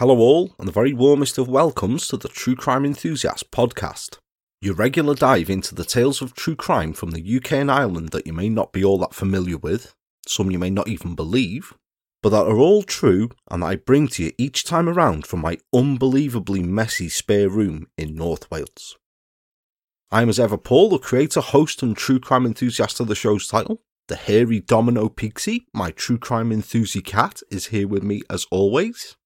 Hello, all, and the very warmest of welcomes to the True Crime Enthusiast podcast. Your regular dive into the tales of true crime from the UK and Ireland that you may not be all that familiar with, some you may not even believe, but that are all true and that I bring to you each time around from my unbelievably messy spare room in North Wales. I am as ever Paul, the creator, host, and true crime enthusiast of the show's title. The hairy Domino Pixie, my true crime enthusiast cat, is here with me as always.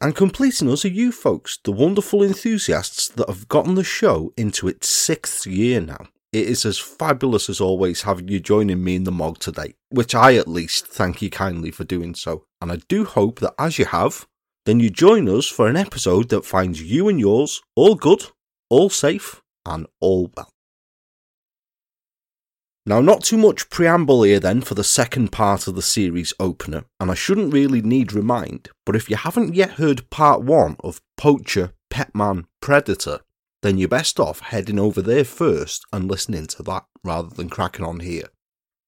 And completing us are you folks, the wonderful enthusiasts that have gotten the show into its sixth year now. It is as fabulous as always having you joining me in the MOG today, which I at least thank you kindly for doing so. And I do hope that as you have, then you join us for an episode that finds you and yours all good, all safe, and all well. Now, not too much preamble here then for the second part of the series opener, and I shouldn't really need remind, but if you haven't yet heard part one of Poacher, Petman, Predator, then you're best off heading over there first and listening to that rather than cracking on here.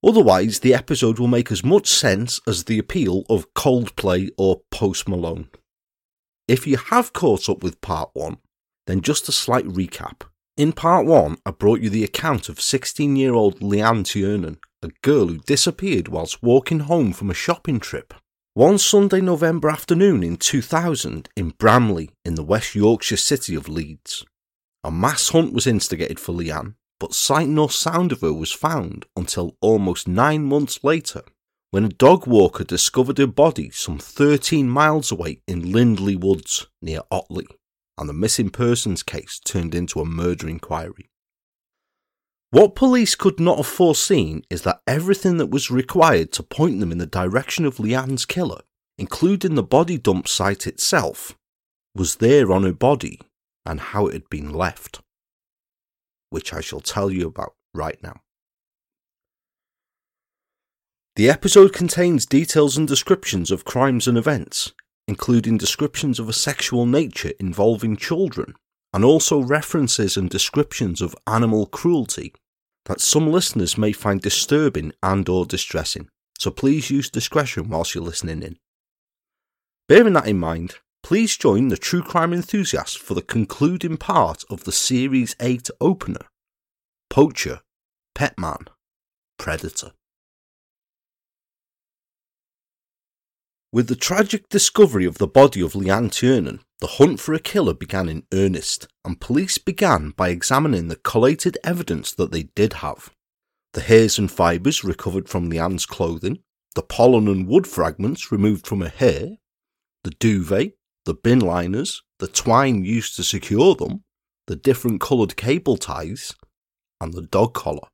Otherwise, the episode will make as much sense as the appeal of Coldplay or Post Malone. If you have caught up with part one, then just a slight recap. In part one, I brought you the account of 16 year old Leanne Tiernan, a girl who disappeared whilst walking home from a shopping trip. One Sunday, November afternoon in 2000, in Bramley, in the West Yorkshire city of Leeds. A mass hunt was instigated for Leanne, but sight nor sound of her was found until almost nine months later, when a dog walker discovered her body some 13 miles away in Lindley Woods near Otley and the missing persons case turned into a murder inquiry. What police could not have foreseen is that everything that was required to point them in the direction of Leanne's killer, including the body dump site itself, was there on her body and how it had been left, which I shall tell you about right now. The episode contains details and descriptions of crimes and events, including descriptions of a sexual nature involving children, and also references and descriptions of animal cruelty that some listeners may find disturbing and or distressing. So please use discretion whilst you're listening in. Bearing that in mind, please join the true crime enthusiasts for the concluding part of the Series 8 opener Poacher, Petman, Predator. With the tragic discovery of the body of Leanne Tiernan, the hunt for a killer began in earnest, and police began by examining the collated evidence that they did have. The hairs and fibres recovered from Leanne's clothing, the pollen and wood fragments removed from her hair, the duvet, the bin liners, the twine used to secure them, the different coloured cable ties, and the dog collar.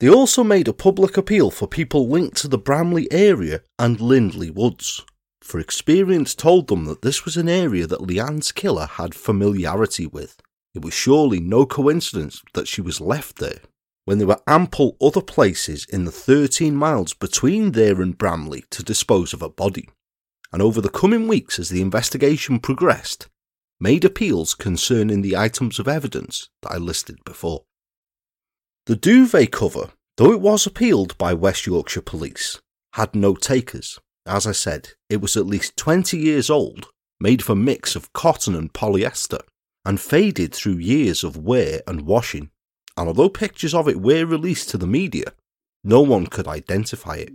They also made a public appeal for people linked to the Bramley area and Lindley Woods, for experience told them that this was an area that Leanne's killer had familiarity with. It was surely no coincidence that she was left there, when there were ample other places in the 13 miles between there and Bramley to dispose of a body. And over the coming weeks, as the investigation progressed, made appeals concerning the items of evidence that I listed before. The duvet cover, though it was appealed by West Yorkshire Police, had no takers. As I said, it was at least 20 years old, made of a mix of cotton and polyester, and faded through years of wear and washing. And although pictures of it were released to the media, no one could identify it.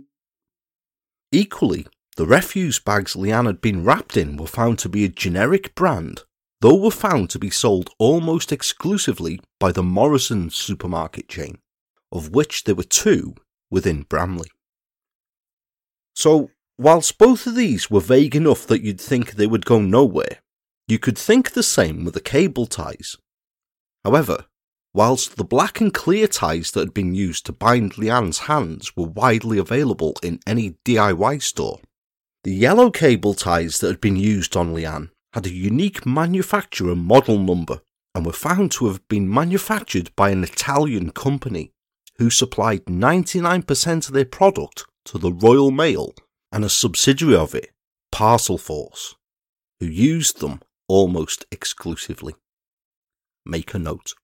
Equally, the refuse bags Leanne had been wrapped in were found to be a generic brand though were found to be sold almost exclusively by the Morrison supermarket chain, of which there were two within Bramley. So, whilst both of these were vague enough that you'd think they would go nowhere, you could think the same with the cable ties. However, whilst the black and clear ties that had been used to bind Leanne's hands were widely available in any DIY store, the yellow cable ties that had been used on Leanne had a unique manufacturer model number and were found to have been manufactured by an Italian company who supplied 99% of their product to the Royal Mail and a subsidiary of it, Parcel Force, who used them almost exclusively. Make a note.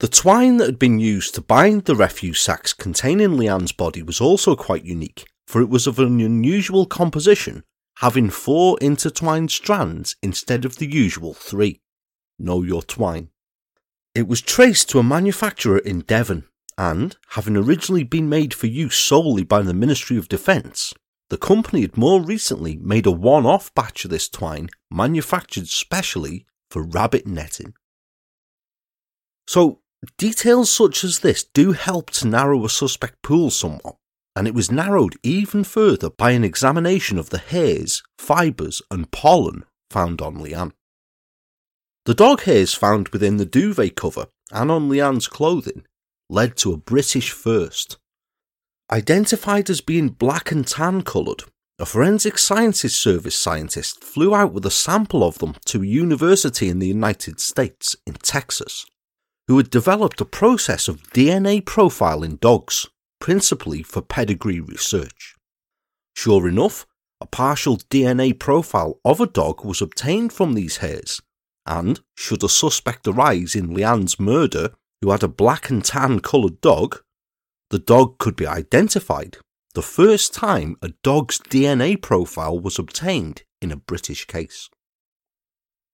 The twine that had been used to bind the refuse sacks containing Leanne's body was also quite unique, for it was of an unusual composition having four intertwined strands instead of the usual three. Know your twine. It was traced to a manufacturer in Devon, and, having originally been made for use solely by the Ministry of Defence, the company had more recently made a one off batch of this twine manufactured specially for rabbit netting. So, details such as this do help to narrow a suspect pool somewhat, and it was narrowed even further by an examination of the hairs, fibres, and pollen found on Leanne. The dog hairs found within the duvet cover and on Leanne's clothing led to a British first. Identified as being black and tan coloured, a forensic sciences service scientist flew out with a sample of them to a university in the United States, in Texas, who had developed a process of DNA profiling dogs, principally for pedigree research. Sure enough, a partial DNA profile of a dog was obtained from these hairs, and should a suspect arise in Leanne's murder who had a black and tan coloured dog, the dog could be identified the first time a dog's DNA profile was obtained in a British case.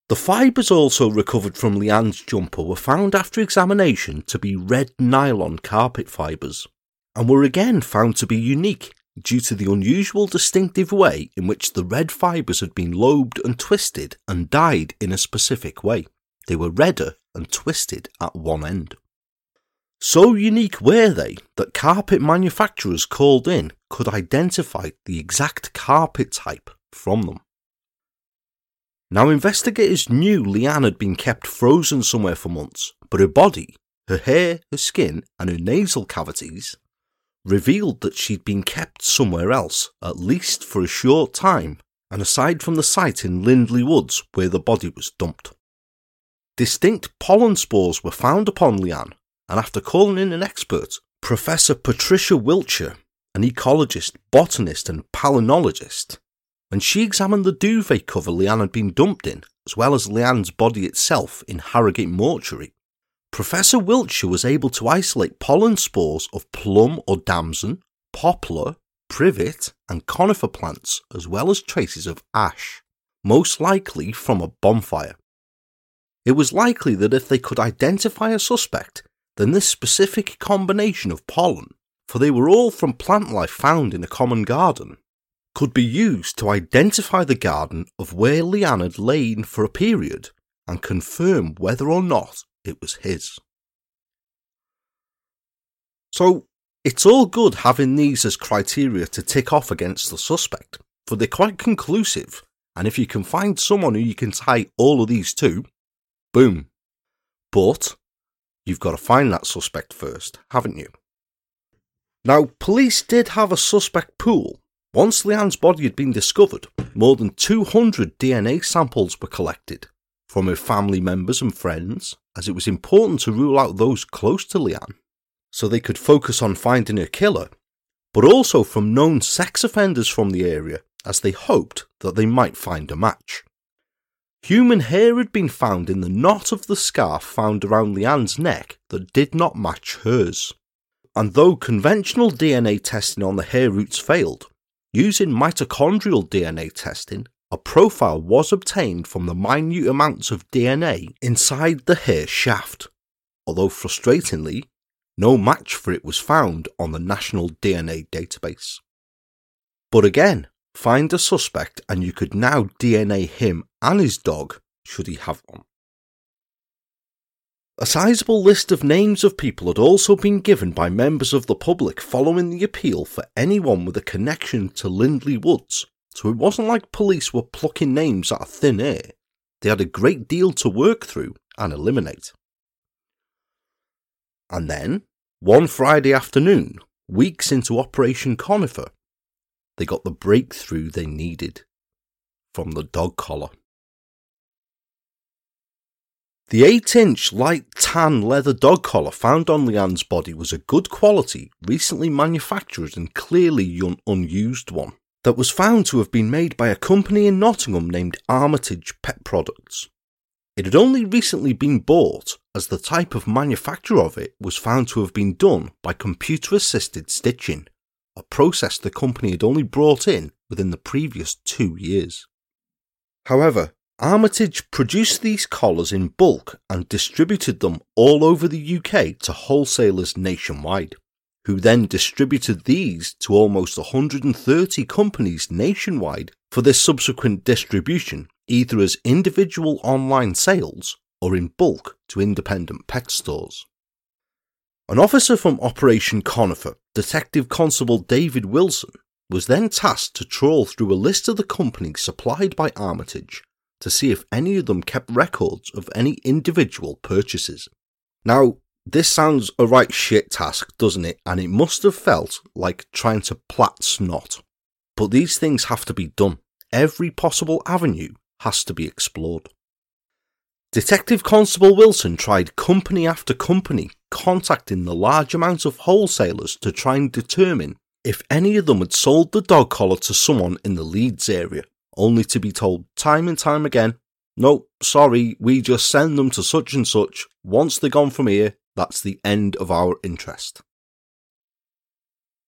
The fibres also recovered from Leanne's jumper were found after examination to be red nylon carpet fibres, and were again found to be unique due to the unusual distinctive way in which the red fibres had been lobed and twisted and dyed in a specific way. They were redder and twisted at one end. So unique were they that carpet manufacturers called in could identify the exact carpet type from them. Now, investigators knew Leanne had been kept frozen somewhere for months, but her body, her hair, her skin, and her nasal cavities revealed that she'd been kept somewhere else, at least for a short time, and aside from the site in Lindley Woods where the body was dumped. Distinct pollen spores were found upon Leanne, and after calling in an expert, Professor Patricia Wiltshire, an ecologist, botanist, and palynologist, and she examined the duvet cover Leanne had been dumped in, as well as Leanne's body itself in Harrogate Mortuary. Professor Wiltshire was able to isolate pollen spores of plum or damson, poplar, privet, and conifer plants, as well as traces of ash, most likely from a bonfire. It was likely that if they could identify a suspect, then this specific combination of pollen, for they were all from plant life found in a common garden, could be used to identify the garden of where had lain for a period and confirm whether or not it was his. So, it's all good having these as criteria to tick off against the suspect, for they're quite conclusive, and if you can find someone who you can tie all of these to, boom. But you've got to find that suspect first, haven't you? Now, police did have a suspect pool. Once Leanne's body had been discovered, more than 200 DNA samples were collected from her family members and friends, as it was important to rule out those close to Leanne so they could focus on finding her killer, but also from known sex offenders from the area, as they hoped that they might find a match. Human hair had been found in the knot of the scarf found around Leanne's neck that did not match hers. And though conventional DNA testing on the hair roots failed, using mitochondrial DNA testing, a profile was obtained from the minute amounts of DNA inside the hair shaft. Although frustratingly, no match for it was found on the National DNA Database. But again, Find a suspect and you could now DNA him and his dog, should he have one. A sizable list of names of people had also been given by members of the public following the appeal for anyone with a connection to Lindley Woods, so it wasn't like police were plucking names out of thin air. They had a great deal to work through and eliminate. And then, one Friday afternoon, weeks into Operation Conifer, they got the breakthrough they needed from the dog collar. The 8 inch light tan leather dog collar found on Leanne's body was a good quality, recently manufactured and clearly un- unused one that was found to have been made by a company in Nottingham named Armitage Pet Products. It had only recently been bought, as the type of manufacture of it was found to have been done by computer assisted stitching, a process the company had only brought in within the previous two years. However, Armitage produced these collars in bulk and distributed them all over the UK to wholesalers nationwide, who then distributed these to almost 130 companies nationwide for their subsequent distribution, either as individual online sales or in bulk to independent pet stores. An officer from Operation Conifer, Detective Constable David Wilson, was then tasked to trawl through a list of the companies supplied by Armitage to see if any of them kept records of any individual purchases. Now, this sounds a right shit task, doesn't it? And it must have felt like trying to plait snot. But these things have to be done. Every possible avenue has to be explored. Detective Constable Wilson tried company after company, contacting the large amount of wholesalers to try and determine if any of them had sold the dog collar to someone in the Leeds area, only to be told time and time again, no, sorry, we just send them to such and such. Once they're gone from here, that's the end of our interest.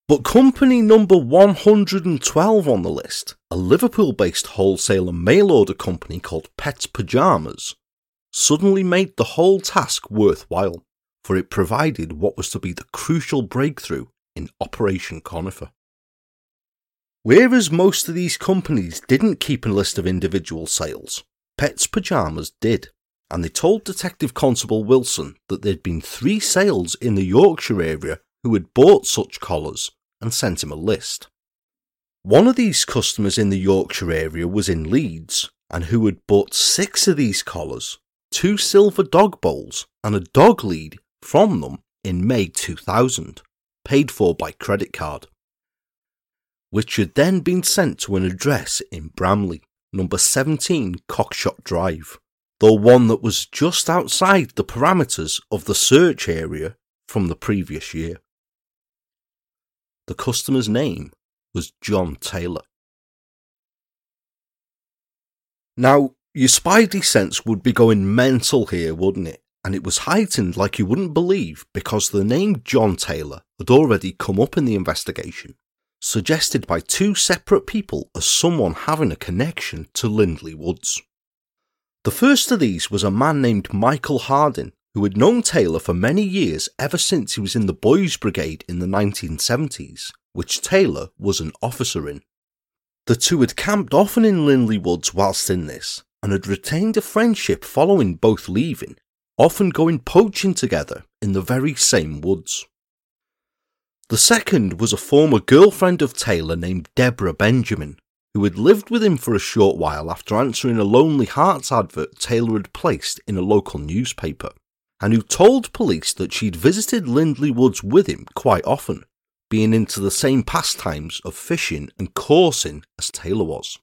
But company number 112 on the list, a Liverpool based wholesaler mail order company called Pets Pajamas, suddenly made the whole task worthwhile, for it provided what was to be the crucial breakthrough in Operation Conifer. Whereas most of these companies didn't keep a list of individual sales, Pets Pajamas did, and they told Detective Constable Wilson that there'd been three sales in the Yorkshire area who had bought such collars and sent him a list. One of these customers in the Yorkshire area was in Leeds and who had bought six of these collars two silver dog bowls, and a dog lead from them in May 2000, paid for by credit card, which had then been sent to an address in Bramley, number 17 Cockshott Drive, though one that was just outside the parameters of the search area from the previous year. The customer's name was John Taylor. Now, your spidey sense would be going mental here, wouldn't it? And it was heightened like you wouldn't believe because the name John Taylor had already come up in the investigation, suggested by two separate people as someone having a connection to Lindley Woods. The first of these was a man named Michael Hardin, who had known Taylor for many years ever since he was in the Boys Brigade in the 1970s, which Taylor was an officer in. The two had camped often in Lindley Woods whilst in this, and had retained a friendship following both leaving, often going poaching together in the very same woods. The second was a former girlfriend of Taylor named Deborah Benjamin, who had lived with him for a short while after answering a Lonely Hearts advert Taylor had placed in a local newspaper, and who told police that she'd visited Lindley Woods with him quite often, being into the same pastimes of fishing and coursing as Taylor was.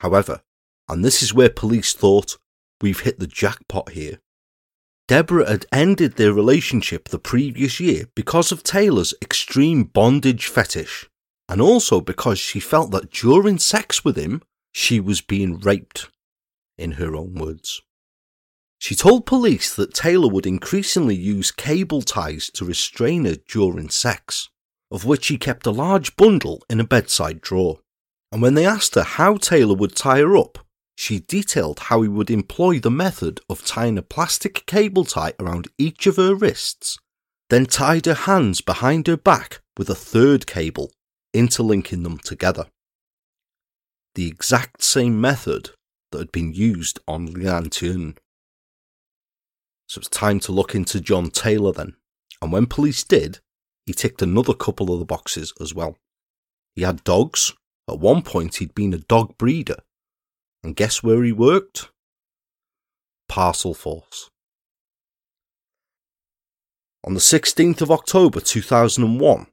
However, and this is where police thought, we've hit the jackpot here. Deborah had ended their relationship the previous year because of Taylor's extreme bondage fetish, and also because she felt that during sex with him, she was being raped, in her own words. She told police that Taylor would increasingly use cable ties to restrain her during sex, of which he kept a large bundle in a bedside drawer. And when they asked her how Taylor would tie her up, she detailed how he would employ the method of tying a plastic cable tie around each of her wrists, then tied her hands behind her back with a third cable, interlinking them together. The exact same method that had been used on Leanne Tiernan. So it's time to look into John Taylor then, and when police did, he ticked another couple of the boxes as well. He had dogs. At one point, he'd been a dog breeder and guess where he worked? Parcel Force. On the 16th of October 2001,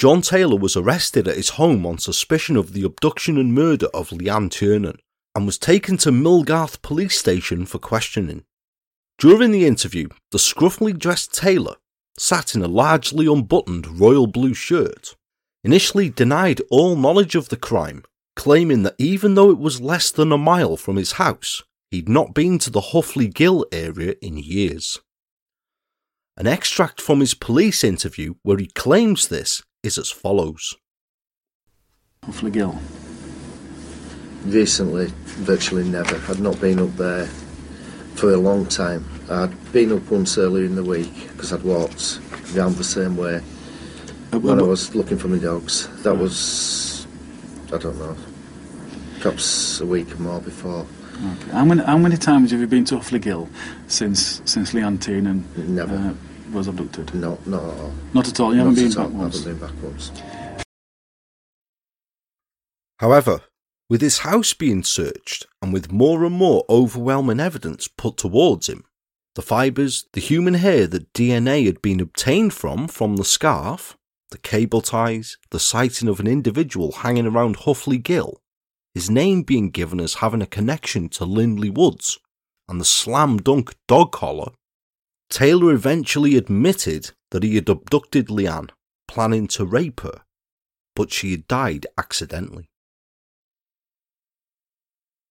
John Taylor was arrested at his home on suspicion of the abduction and murder of Leanne Tiernan and was taken to Millgarth police station for questioning. During the interview, the scruffily dressed Taylor sat in a largely unbuttoned royal blue shirt, initially denied all knowledge of the crime claiming that even though it was less than a mile from his house, he'd not been to the Houghley Gill area in years. An extract from his police interview where he claims this is as follows. Houghley Gill? Recently, virtually never. I'd not been up there for a long time. I'd been up once earlier in the week because I'd walked round the same way Uh, when I was looking for my dogs. That was, I don't know, perhaps a week or more before. okay. How many how many times have you been to Houghley Gill since since Leanne Tiernan Never. uh, was abducted? No, not at all. Not at all. You Not haven't been at all. back I haven't been back once. However, with his house being searched and with more and more overwhelming evidence put towards him, the fibres, the human hair that DNA had been obtained from from the scarf, the cable ties, the sighting of an individual hanging around Houghley Gill, his name being given as having a connection to Lindley Woods, and the slam dunk dog collar, Taylor eventually admitted that he had abducted Leanne, planning to rape her, but she had died accidentally.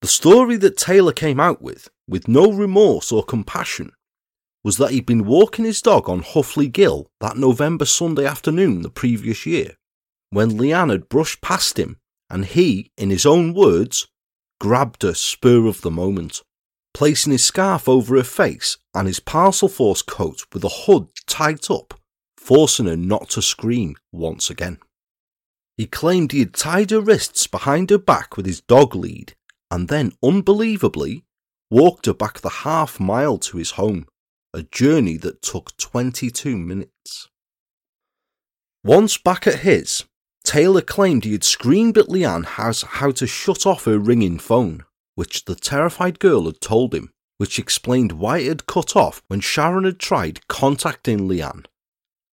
The story that Taylor came out with, with no remorse or compassion, was that he'd been walking his dog on Houghley Gill that November Sunday afternoon the previous year, when Leanne had brushed past him and he, in his own words, grabbed her spur of the moment, placing his scarf over her face and his parcel force coat with the hood tight up, forcing her not to scream once again. He claimed he had tied her wrists behind her back with his dog lead and then, unbelievably, walked her back the half mile to his home, a journey that took 22 minutes. Once back at his, Taylor claimed he had screamed at Leanne how to shut off her ringing phone, which the terrified girl had told him, which explained why it had cut off when Sharon had tried contacting Leanne.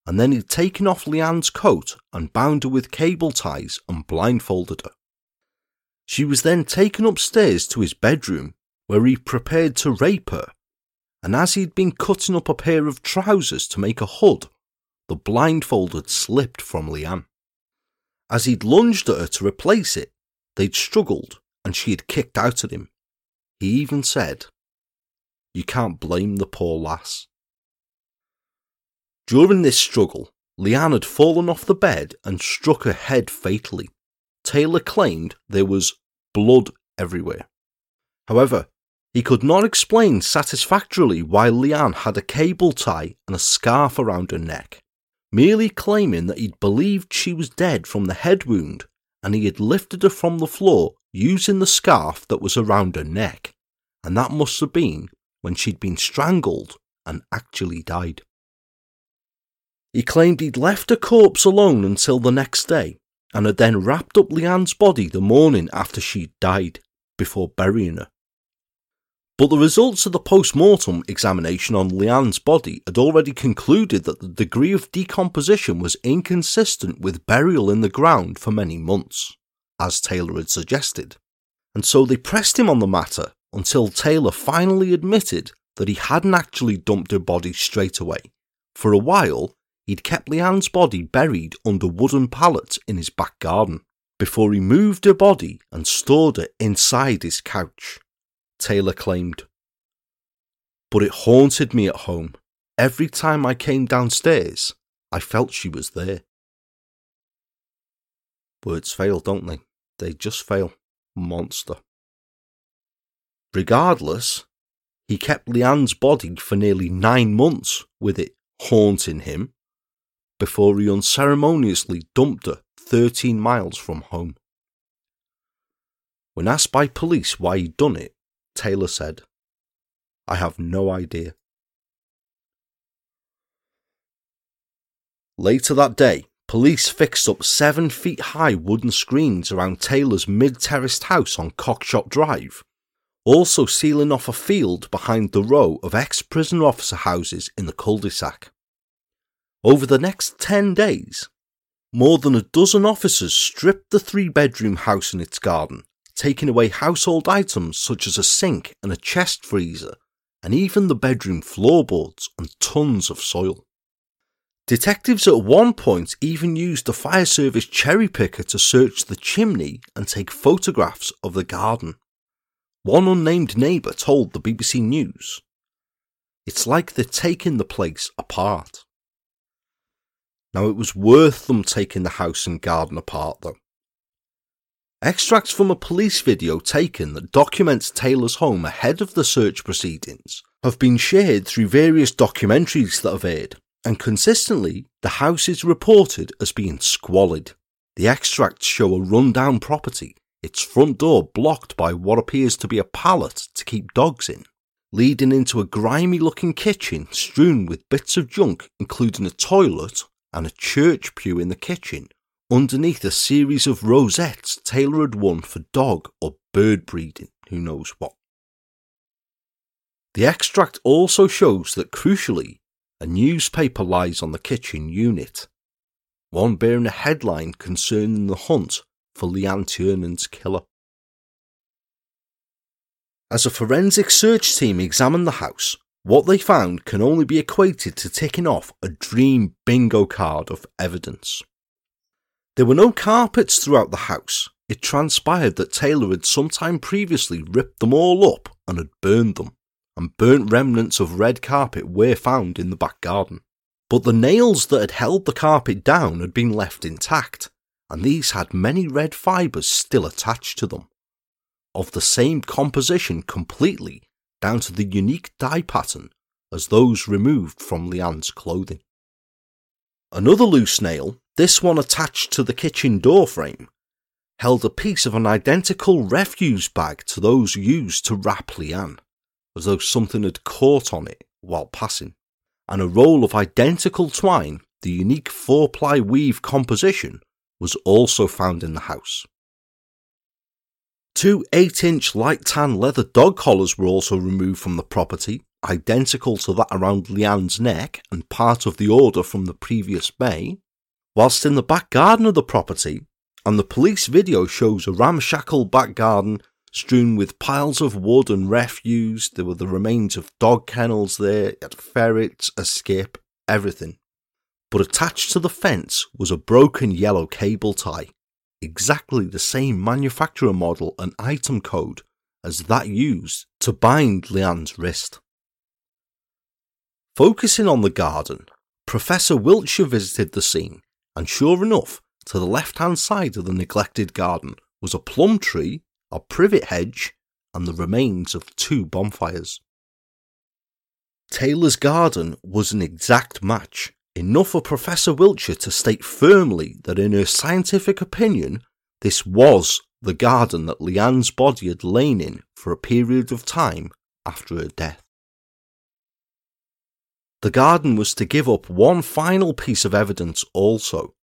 And then he'd taken off Leanne's coat and bound her with cable ties and blindfolded her. She was then taken upstairs to his bedroom, where he prepared to rape her, and as he'd been cutting up a pair of trousers to make a hood, the blindfold had slipped from Leanne. As he'd lunged at her to replace it, they'd struggled and she had kicked out at him. He even said, You can't blame the poor lass. During this struggle, Leanne had fallen off the bed and struck her head fatally. Taylor claimed there was blood everywhere. However, he could not explain satisfactorily why Leanne had a cable tie and a scarf around her neck, merely claiming that he'd believed she was dead from the head wound and he had lifted her from the floor using the scarf that was around her neck, and that must have been when she'd been strangled and actually died. He claimed he'd left her corpse alone until the next day and had then wrapped up Leanne's body the morning after she'd died before burying her. But the results of the post mortem examination on Leanne's body had already concluded that the degree of decomposition was inconsistent with burial in the ground for many months, as Taylor had suggested. And so they pressed him on the matter until Taylor finally admitted that he hadn't actually dumped her body straight away. For a while, he'd kept Leanne's body buried under wooden pallets in his back garden before he moved her body and stored her inside his couch. Taylor claimed. But it haunted me at home. Every time I came downstairs, I felt she was there. Words fail, don't they? They just fail. Monster. Regardless, he kept Leanne's body for nearly nine months with it haunting him before he unceremoniously dumped her 13 miles from home. When asked by police why he'd done it, Taylor said, I have no idea. Later that day, police fixed up seven feet high wooden screens around Taylor's mid terraced house on Cockshott Drive, also sealing off a field behind the row of ex prisoner officer houses in the cul de sac. Over the next 10 days, more than a dozen officers stripped the three bedroom house and its garden, taking away household items such as a sink and a chest freezer, and even the bedroom floorboards and tons of soil. Detectives at one point even used a fire service cherry picker to search the chimney and take photographs of the garden. One unnamed neighbour told the BBC News, It's like they're taking the place apart. Now, it was worth them taking the house and garden apart, though. Extracts from a police video taken that documents Taylor's home ahead of the search proceedings have been shared through various documentaries that have aired, and consistently, the house is reported as being squalid. The extracts show a rundown property, its front door blocked by what appears to be a pallet to keep dogs in, leading into a grimy looking kitchen strewn with bits of junk, including a toilet and a church pew in the kitchen, underneath a series of rosettes Taylor had won for dog or bird breeding, who knows what. The extract also shows that crucially, a newspaper lies on the kitchen unit, one bearing a headline concerning the hunt for Leanne Tiernan's killer. As a forensic search team examined the house, what they found can only be equated to ticking off a dream bingo card of evidence. There were no carpets throughout the house. It transpired that Taylor had sometime previously ripped them all up and had burned them and burnt remnants of red carpet were found in the back garden. But the nails that had held the carpet down had been left intact, and these had many red fibres still attached to them. Of the same composition completely, down to the unique dye pattern as those removed from Leanne's clothing. Another loose nail, this one attached to the kitchen door frame, held a piece of an identical refuse bag to those used to wrap Leanne as though something had caught on it while passing, and a roll of identical twine, the unique four ply weave composition, was also found in the house. Two 8 inch light tan leather dog collars were also removed from the property, identical to that around Leanne's neck and part of the order from the previous May. Whilst in the back garden of the property, and the police video shows a ramshackle back garden strewn with piles of wood and refuse. There were the remains of dog kennels there, ferrets, a skip, everything. But attached to the fence was a broken yellow cable tie, exactly the same manufacturer model and item code as that used to bind Leanne's wrist. Focusing on the garden, Professor Wiltshire visited the scene, and sure enough, to the left hand side of the neglected garden was a plum tree a privet hedge, and the remains of two bonfires. Taylor's garden was an exact match, enough for Professor Wiltshire to state firmly that, in her scientific opinion, this was the garden that Leanne's body had lain in for a period of time after her death. The garden was to give up one final piece of evidence also,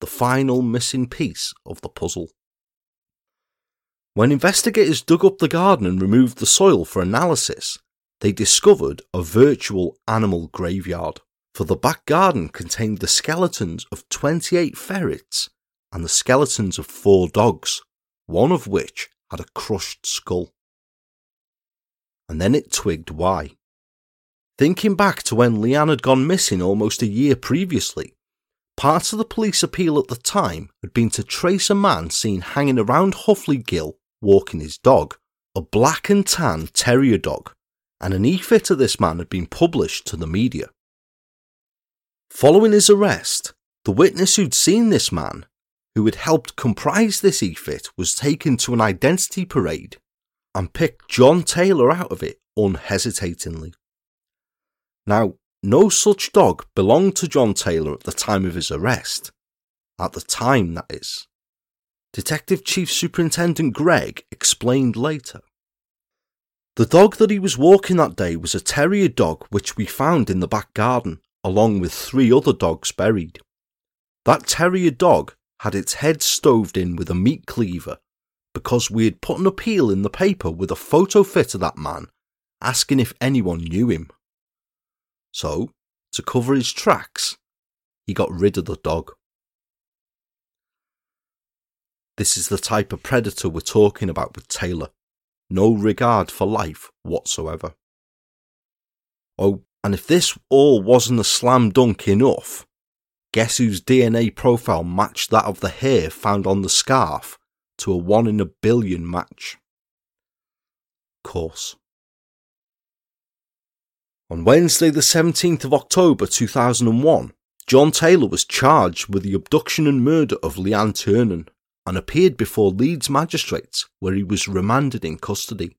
the final missing piece of the puzzle. When investigators dug up the garden and removed the soil for analysis, they discovered a virtual animal graveyard, for the back garden contained the skeletons of 28 ferrets and the skeletons of four dogs, one of which had a crushed skull. And then it twigged why. Thinking back to when Leanne had gone missing almost a year previously, part of the police appeal at the time had been to trace a man seen hanging around Houghley Gill walking his dog, a black and tan terrier dog, and an e-fit of this man had been published to the media. Following his arrest, the witness who'd seen this man, who had helped comprise this e-fit, was taken to an identity parade and picked John Taylor out of it unhesitatingly. Now, no such dog belonged to John Taylor at the time of his arrest. At the time, that is. Detective Chief Superintendent Gregg explained later. The dog that he was walking that day was a terrier dog which we found in the back garden, along with three other dogs buried. That terrier dog had its head stoved in with a meat cleaver because we had put an appeal in the paper with a photo fit of that man asking if anyone knew him. So, to cover his tracks, he got rid of the dog. This is the type of predator we're talking about with Taylor. No regard for life whatsoever. Oh, and if this all wasn't a slam dunk enough, guess whose DNA profile matched that of the hair found on the scarf to a one in a billion match? Course. On Wednesday, the 17th of October 2001, John Taylor was charged with the abduction and murder of Leanne Tiernan and appeared before Leeds magistrates where he was remanded in custody.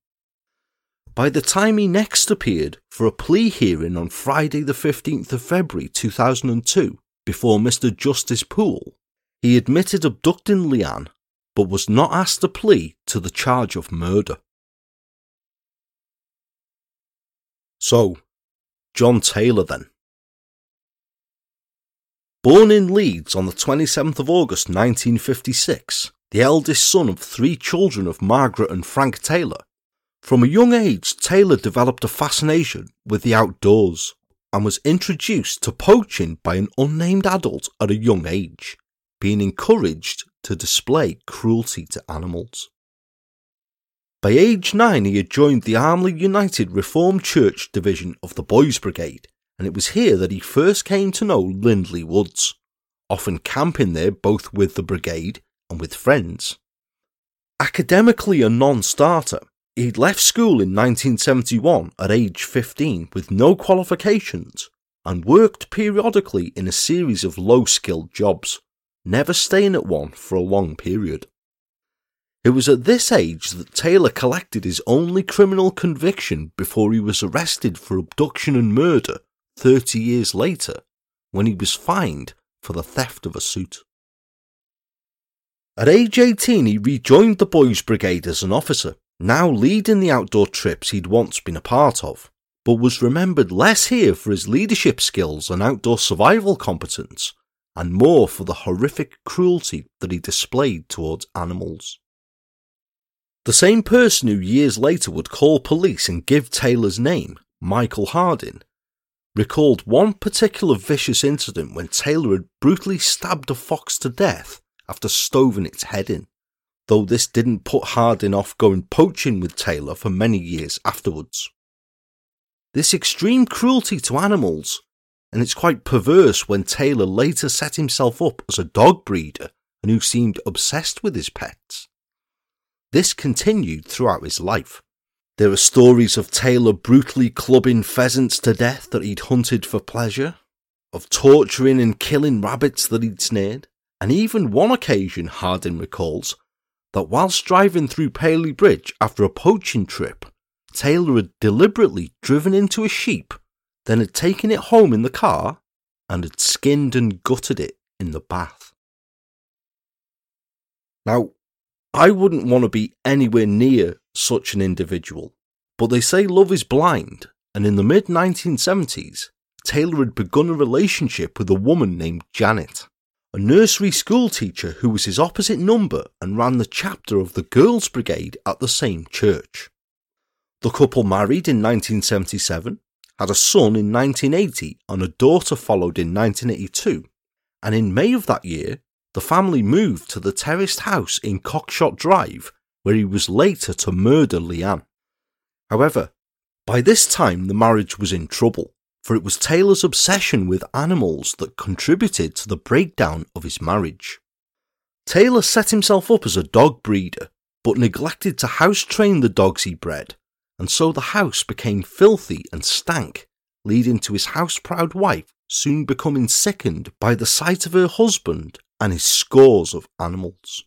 By the time he next appeared for a plea hearing on Friday the 15th of February 2002 before Mr Justice Poole, he admitted abducting Leanne but was not asked to plea to the charge of murder. So, John Taylor then. Born in Leeds on the 27th of August 1956, the eldest son of three children of Margaret and Frank Taylor, from a young age Taylor developed a fascination with the outdoors and was introduced to poaching by an unnamed adult at a young age, being encouraged to display cruelty to animals. By age nine, he had joined the Armley United Reformed Church division of the Boys Brigade, and it was here that he first came to know Lindley Woods, often camping there both with the brigade and with friends. Academically a non starter, he'd left school in 1971 at age 15 with no qualifications and worked periodically in a series of low skilled jobs never staying at one for a long period. It was at this age that Taylor collected his only criminal conviction before he was arrested for abduction and murder 30 years later when he was fined for the theft of a suit. At age 18, he rejoined the Boys Brigade as an officer, now leading the outdoor trips he'd once been a part of, but was remembered less here for his leadership skills and outdoor survival competence and more for the horrific cruelty that he displayed towards animals. The same person who years later would call police and give Taylor's name, Michael Hardin, recalled one particular vicious incident when Taylor had brutally stabbed a fox to death after stoving its head in, though this didn't put Hardin off going poaching with Taylor for many years afterwards. This extreme cruelty to animals and it's quite perverse when Taylor later set himself up as a dog breeder and who seemed obsessed with his pets. This continued throughout his life. There are stories of Taylor brutally clubbing pheasants to death that he'd hunted for pleasure, of torturing and killing rabbits that he'd snared, and even one occasion, Hardin recalls, that whilst driving through Pateley Bridge after a poaching trip, Taylor had deliberately driven into a sheep then had taken it home in the car and had skinned and gutted it in the bath. Now, I wouldn't want to be anywhere near such an individual, but they say love is blind, and in the mid 1970s, Taylor had begun a relationship with a woman named Janet, a nursery school teacher who was his opposite number and ran the chapter of the Girls' Brigade at the same church. The couple married in 1977 had a son in 1980 and a daughter followed in 1982, and in May of that year, the family moved to the terraced house in Cockshott Drive, where he was later to murder Leanne. However, by this time the marriage was in trouble, for it was Taylor's obsession with animals that contributed to the breakdown of his marriage. Taylor set himself up as a dog breeder, but neglected to house train the dogs he bred and so the house became filthy and stank, leading to his house proud wife soon becoming sickened by the sight of her husband and his scores of animals.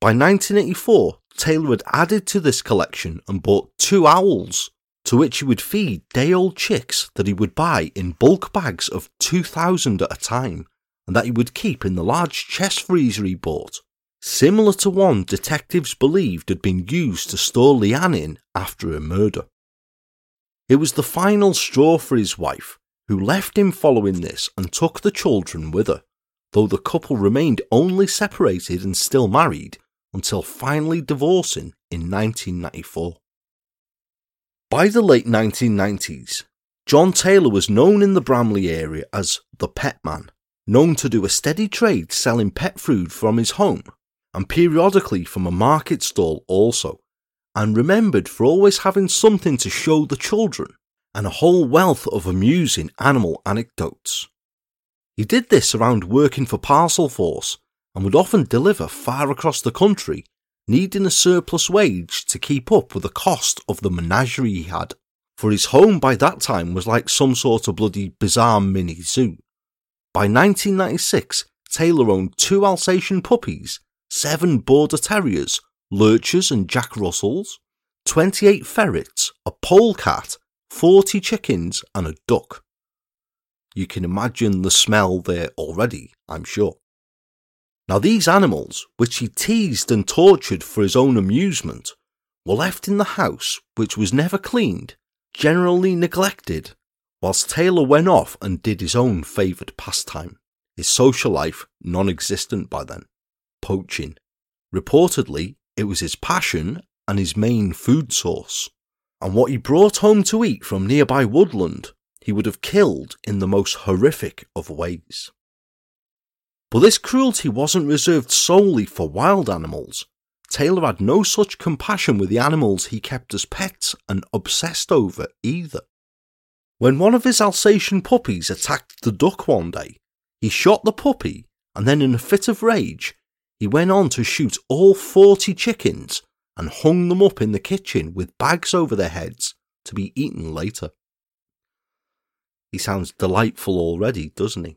By 1984, Taylor had added to this collection and bought two owls, to which he would feed day old chicks that he would buy in bulk bags of 2,000 at a time, and that he would keep in the large chest freezer he bought similar to one detectives believed had been used to store Leanne in after her murder. It was the final straw for his wife, who left him following this and took the children with her, though the couple remained only separated and still married until finally divorcing in 1994. By the late 1990s, John Taylor was known in the Bramley area as the Pet Man, known to do a steady trade selling pet food from his home and periodically from a market stall also, and remembered for always having something to show the children and a whole wealth of amusing animal anecdotes. He did this around working for Parcel Force and would often deliver far across the country, needing a surplus wage to keep up with the cost of the menagerie he had, for his home by that time was like some sort of bloody bizarre mini zoo. By 1996, Taylor owned two Alsatian puppies seven border terriers, lurchers and jack russells, 28 ferrets, a polecat, 40 chickens, and a duck. You can imagine the smell there already, I'm sure. Now, these animals, which he teased and tortured for his own amusement, were left in the house, which was never cleaned, generally neglected, whilst Taylor went off and did his own favoured pastime, his social life non existent by then poaching. Reportedly, it was his passion and his main food source, and what he brought home to eat from nearby woodland he would have killed in the most horrific of ways. But this cruelty wasn't reserved solely for wild animals. Taylor had no such compassion with the animals he kept as pets and obsessed over either. When one of his Alsatian puppies attacked the duck one day, he shot the puppy and then, in a fit of rage, he went on to shoot all 40 chickens and hung them up in the kitchen with bags over their heads to be eaten later. He sounds delightful already, doesn't he?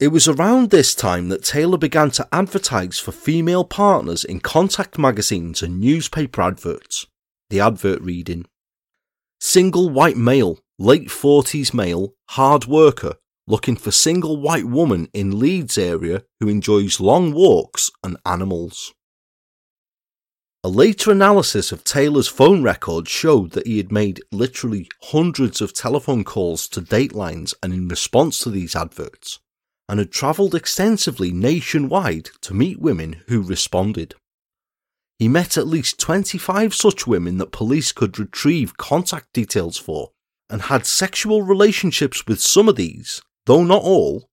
It was around this time that Taylor began to advertise for female partners in contact magazines and newspaper adverts. The advert reading Single white male, late 40s male, hard worker, looking for single white woman in Leeds area who enjoys long walks and animals. A later analysis of Taylor's phone records showed that he had made literally hundreds of telephone calls to Datelines and in response to these adverts, and had travelled extensively nationwide to meet women who responded. He met at least 25 such women that police could retrieve contact details for, and had sexual relationships with some of these, though not all,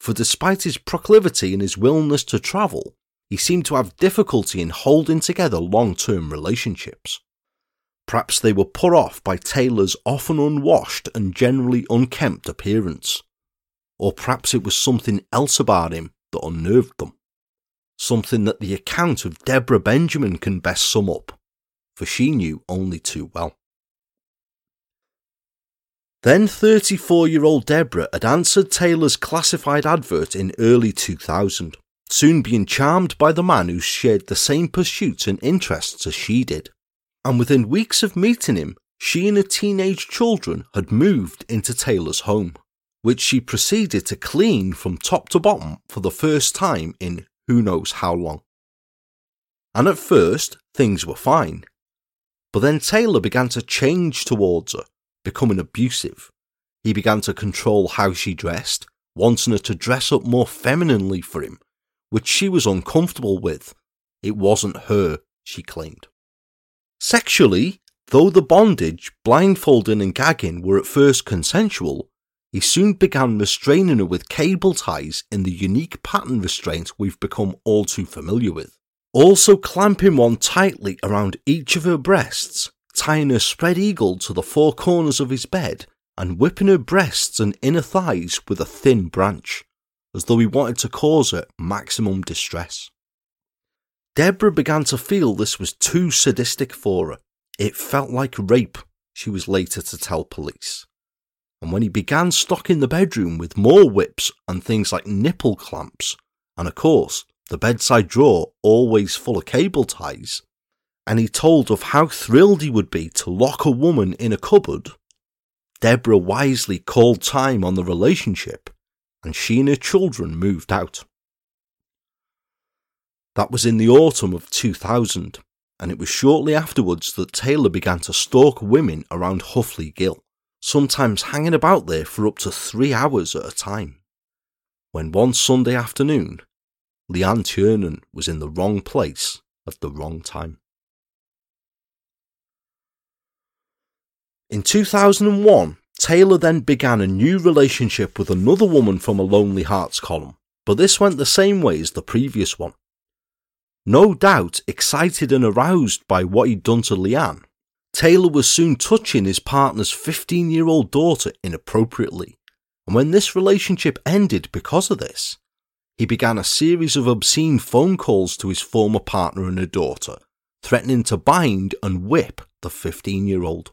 for despite his proclivity and his willingness to travel, he seemed to have difficulty in holding together long term relationships. Perhaps they were put off by Taylor's often unwashed and generally unkempt appearance. Or perhaps it was something else about him that unnerved them. Something that the account of Deborah Benjamin can best sum up, for she knew only too well. Then 34 year old Deborah had answered Taylor's classified advert in early 2000 soon being charmed by the man who shared the same pursuits and interests as she did. And within weeks of meeting him, she and her teenage children had moved into Taylor's home, which she proceeded to clean from top to bottom for the first time in who knows how long. And at first, things were fine. But then Taylor began to change towards her, becoming abusive. He began to control how she dressed, wanting her to dress up more femininely for him, which she was uncomfortable with. It wasn't her, she claimed. Sexually, though the bondage, blindfolding, and gagging were at first consensual, he soon began restraining her with cable ties in the unique pattern restraint we've become all too familiar with. Also clamping one tightly around each of her breasts, tying her spread eagle to the four corners of his bed, and whipping her breasts and inner thighs with a thin branch as though he wanted to cause her maximum distress. Deborah began to feel this was too sadistic for her. It felt like rape, she was later to tell police. And when he began stocking the bedroom with more whips and things like nipple clamps, and of course, the bedside drawer always full of cable ties, and he told of how thrilled he would be to lock a woman in a cupboard, Deborah wisely called time on the relationship and she and her children moved out. That was in the autumn of 2000, and it was shortly afterwards that Taylor began to stalk women around Houghley Gill, sometimes hanging about there for up to three hours at a time. When one Sunday afternoon, Leanne Tiernan was in the wrong place at the wrong time. In 2001, Taylor then began a new relationship with another woman from a Lonely Hearts column, but this went the same way as the previous one. No doubt excited and aroused by what he'd done to Leanne, Taylor was soon touching his partner's 15 year old daughter inappropriately, and when this relationship ended because of this, he began a series of obscene phone calls to his former partner and her daughter, threatening to bind and whip the 15 year old.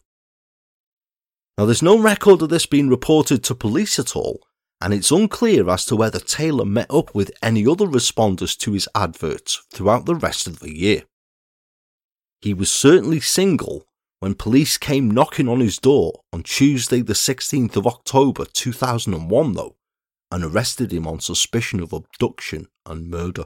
Now, there's no record of this being reported to police at all, and it's unclear as to whether Taylor met up with any other responders to his adverts throughout the rest of the year. He was certainly single when police came knocking on his door on Tuesday, the 16th of October 2001, though, and arrested him on suspicion of abduction and murder.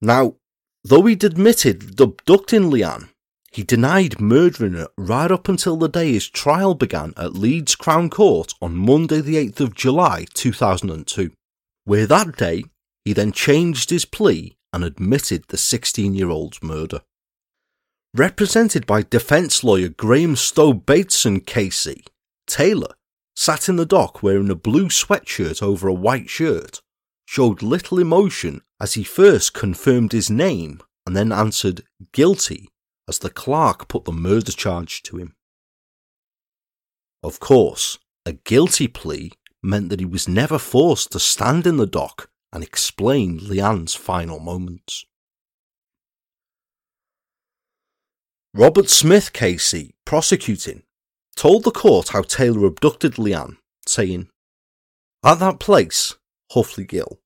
Now, though he'd admitted abducting Leanne, he denied murdering her right up until the day his trial began at Leeds Crown Court on Monday, the 8th of July 2002, where that day he then changed his plea and admitted the 16 year old's murder. Represented by defence lawyer Graham Stowe Bateson KC, Taylor sat in the dock wearing a blue sweatshirt over a white shirt, showed little emotion as he first confirmed his name and then answered guilty as the clerk put the murder charge to him. Of course, a guilty plea meant that he was never forced to stand in the dock and explain Leanne's final moments. Robert Smith KC, prosecuting, told the court how Taylor abducted Leanne, saying, At that place, Houghley Gill,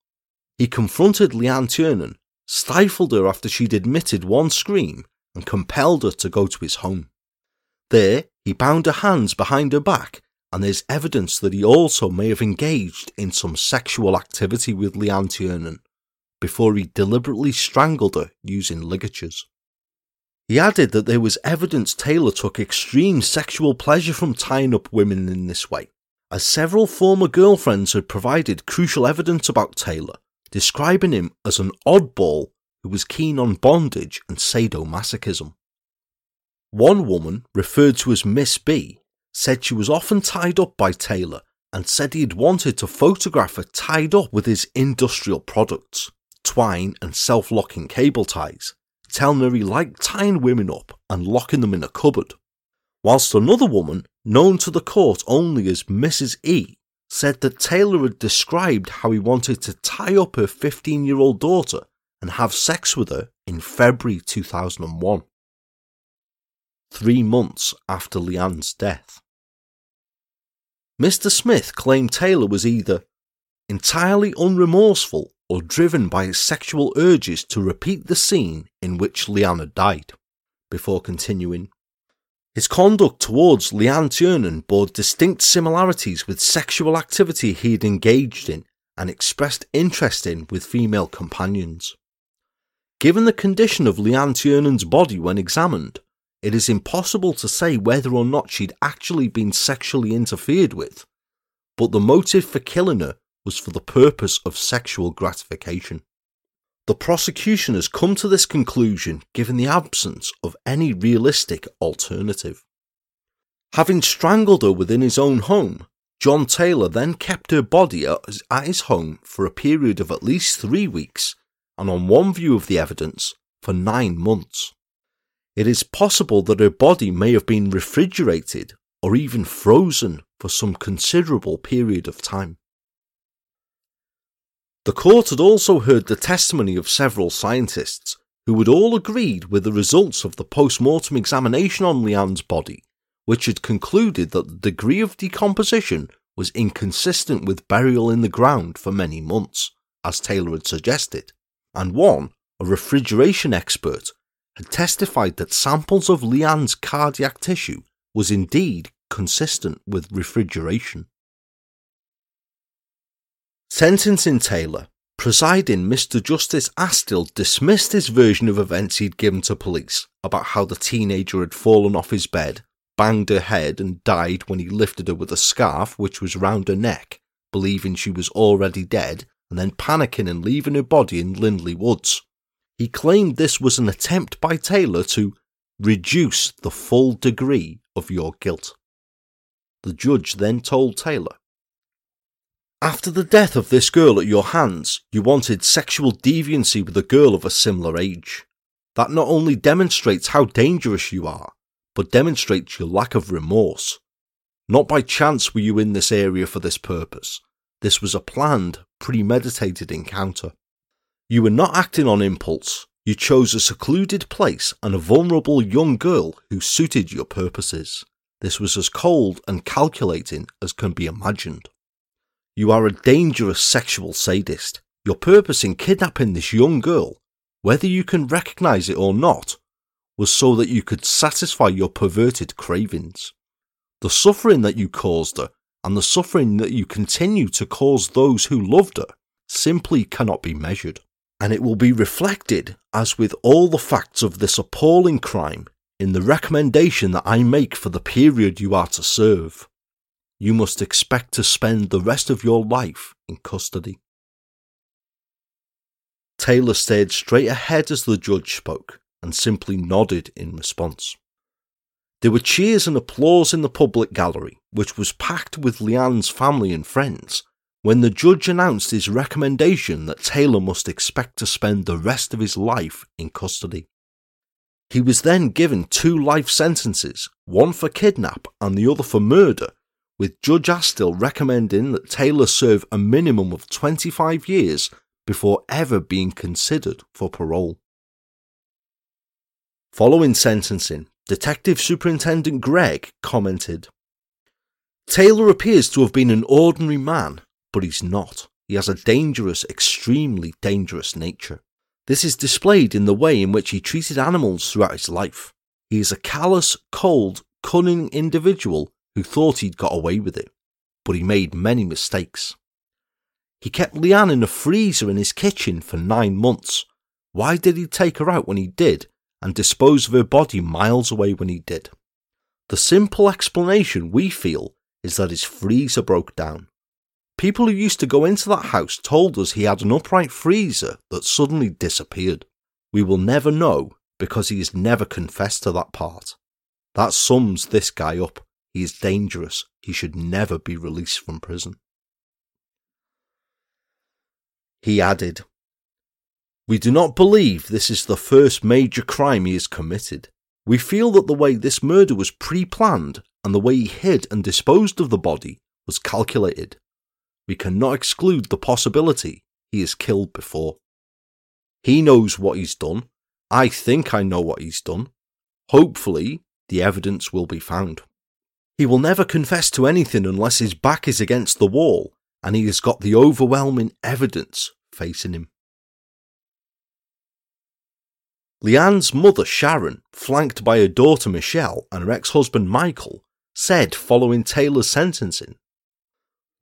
he confronted Leanne Tiernan, stifled her after she'd admitted one scream, and compelled her to go to his home. There, he bound her hands behind her back, and there's evidence that he also may have engaged in some sexual activity with Leanne Tiernan before he deliberately strangled her using ligatures. He added that there was evidence Taylor took extreme sexual pleasure from tying up women in this way, as several former girlfriends had provided crucial evidence about Taylor, describing him as an oddball who was keen on bondage and sadomasochism. One woman, referred to as Miss B, said she was often tied up by Taylor and said he had wanted to photograph her tied up with his industrial products, twine and self locking cable ties, telling her he liked tying women up and locking them in a cupboard. Whilst another woman, known to the court only as Mrs. E, said that Taylor had described how he wanted to tie up her 15 year old daughter and have sex with her in February 2001, three months after Leanne's death. Mr. Smith claimed Taylor was either entirely unremorseful or driven by his sexual urges to repeat the scene in which Leanne had died, before continuing. His conduct towards Leanne Tiernan bore distinct similarities with sexual activity he had engaged in and expressed interest in with female companions. Given the condition of Leanne Tiernan's body when examined, it is impossible to say whether or not she'd actually been sexually interfered with, but the motive for killing her was for the purpose of sexual gratification. The prosecution has come to this conclusion given the absence of any realistic alternative. Having strangled her within his own home, John Taylor then kept her body at his home for a period of at least three weeks, and on one view of the evidence, for nine months. It is possible that her body may have been refrigerated or even frozen for some considerable period of time. The court had also heard the testimony of several scientists who had all agreed with the results of the post mortem examination on Leanne's body, which had concluded that the degree of decomposition was inconsistent with burial in the ground for many months, as Taylor had suggested, and one, a refrigeration expert, had testified that samples of Leanne's cardiac tissue was indeed consistent with refrigeration. Sentencing Taylor, presiding Mr. Justice Astill dismissed his version of events he'd given to police about how the teenager had fallen off his bed, banged her head, and died when he lifted her with a scarf which was round her neck, believing she was already dead, and then panicking and leaving her body in Lindley Woods. He claimed this was an attempt by Taylor to reduce the full degree of your guilt. The judge then told Taylor after the death of this girl at your hands, you wanted sexual deviancy with a girl of a similar age. That not only demonstrates how dangerous you are, but demonstrates your lack of remorse. Not by chance were you in this area for this purpose. This was a planned, premeditated encounter. You were not acting on impulse. You chose a secluded place and a vulnerable young girl who suited your purposes. this was as cold and calculating as can be imagined. You are a dangerous sexual sadist. Your purpose in kidnapping this young girl, whether you can recognize it or not, was so that you could satisfy your perverted cravings. The suffering that you caused her and the suffering that you continue to cause those who loved her simply cannot be measured. And it will be reflected, as with all the facts of this appalling crime, in the recommendation that I make for the period you are to serve. You must expect to spend the rest of your life in custody. Taylor stared straight ahead as the judge spoke and simply nodded in response. There were cheers and applause in the public gallery, which was packed with Leanne's family and friends, when the judge announced his recommendation that Taylor must expect to spend the rest of his life in custody. He was then given two life sentences, one for kidnap and the other for murder, with Judge Astill recommending that Taylor serve a minimum of 25 years before ever being considered for parole. Following sentencing, Detective Superintendent Gregg commented Taylor appears to have been an ordinary man, but he's not. He has a dangerous, extremely dangerous nature. This is displayed in the way in which he treated animals throughout his life. He is a callous, cold, cunning individual who thought he'd got away with it, but he made many mistakes. He kept Leanne in a freezer in his kitchen for nine months. Why did he take her out when he did and dispose of her body miles away when he did? The simple explanation we feel is that his freezer broke down. People who used to go into that house told us he had an upright freezer that suddenly disappeared. We will never know because he has never confessed to that part. That sums this guy up. He is dangerous. He should never be released from prison. He added, We do not believe this is the first major crime he has committed. We feel that the way this murder was pre planned and the way he hid and disposed of the body was calculated we cannot exclude the possibility he has killed before. He knows what he's done. I think I know what he's done. Hopefully, the evidence will be found. He will never confess to anything unless his back is against the wall and he has got the overwhelming evidence facing him. Leanne's mother, Sharon, flanked by her daughter Michelle and her ex husband Michael, said following Taylor's sentencing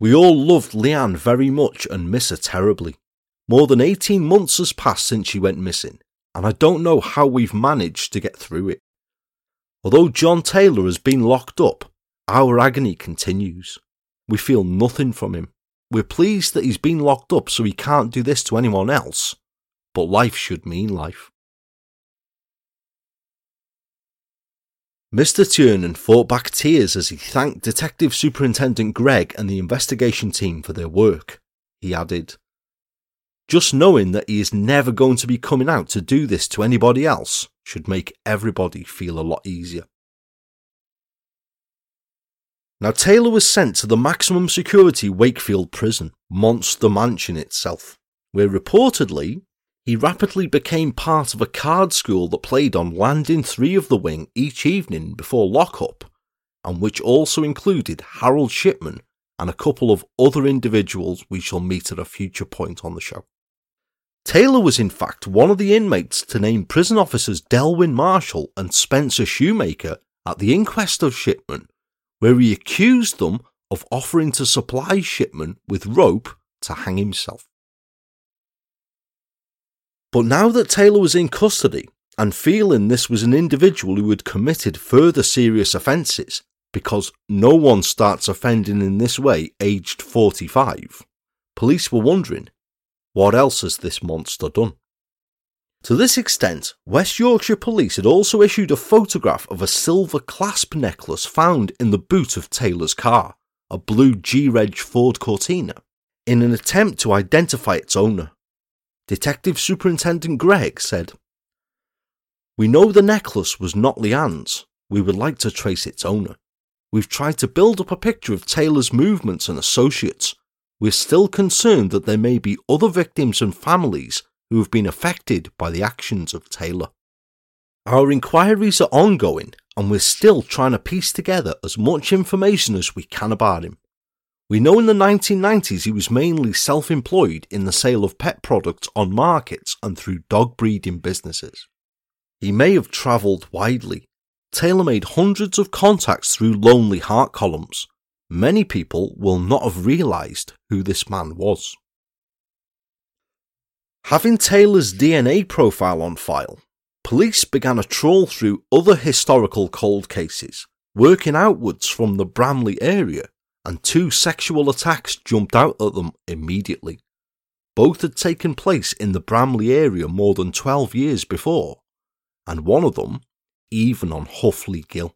we all loved Leanne very much and miss her terribly. More than 18 months has passed since she went missing, and I don't know how we've managed to get through it. Although John Taylor has been locked up, our agony continues. We feel nothing from him. We're pleased that he's been locked up so he can't do this to anyone else, but life should mean life. Mr. Tiernan fought back tears as he thanked Detective Superintendent Gregg and the investigation team for their work. He added, Just knowing that he is never going to be coming out to do this to anybody else should make everybody feel a lot easier. Now, Taylor was sent to the maximum security Wakefield prison, Monster Mansion itself, where reportedly he rapidly became part of a card school that played on landing three of the wing each evening before lockup, and which also included Harold Shipman and a couple of other individuals we shall meet at a future point on the show. Taylor was in fact one of the inmates to name prison officers Delwyn Marshall and Spencer Shoemaker at the inquest of Shipman, where he accused them of offering to supply Shipman with rope to hang himself. But now that Taylor was in custody and feeling this was an individual who had committed further serious offences, because no one starts offending in this way aged 45, police were wondering, what else has this monster done? To this extent, West Yorkshire Police had also issued a photograph of a silver clasp necklace found in the boot of Taylor's car, a blue G-Reg Ford Cortina, in an attempt to identify its owner. Detective Superintendent Gregg said, We know the necklace was not Leanne's. We would like to trace its owner. We've tried to build up a picture of Taylor's movements and associates. We're still concerned that there may be other victims and families who have been affected by the actions of Taylor. Our inquiries are ongoing and we're still trying to piece together as much information as we can about him. We know in the 1990s he was mainly self employed in the sale of pet products on markets and through dog breeding businesses. He may have travelled widely. Taylor made hundreds of contacts through lonely heart columns. Many people will not have realised who this man was. Having Taylor's DNA profile on file, police began a trawl through other historical cold cases, working outwards from the Bramley area, and two sexual attacks jumped out at them immediately. Both had taken place in the Bramley area more than 12 years before, and one of them even on Houghley Gill.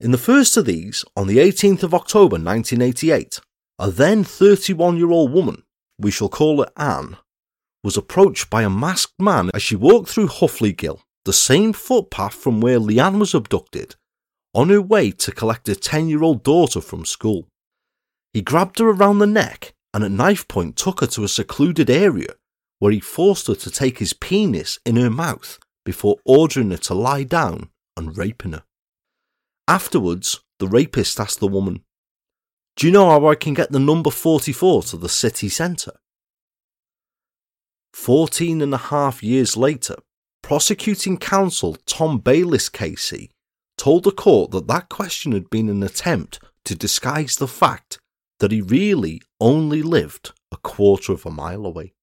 In the first of these, on the 18th of October 1988, a then 31 year old woman we shall call her Anne, was approached by a masked man as she walked through Houghley Gill, the same footpath from where Leanne was abducted, on her way to collect her 10 year old daughter from school. He grabbed her around the neck and at knife point took her to a secluded area where he forced her to take his penis in her mouth before ordering her to lie down and raping her. Afterwards, the rapist asked the woman, do you know how I can get the number 44 to the city centre? Fourteen and a half years later, prosecuting counsel Tom Bayliss KC told the court that that question had been an attempt to disguise the fact that he really only lived a quarter of a mile away.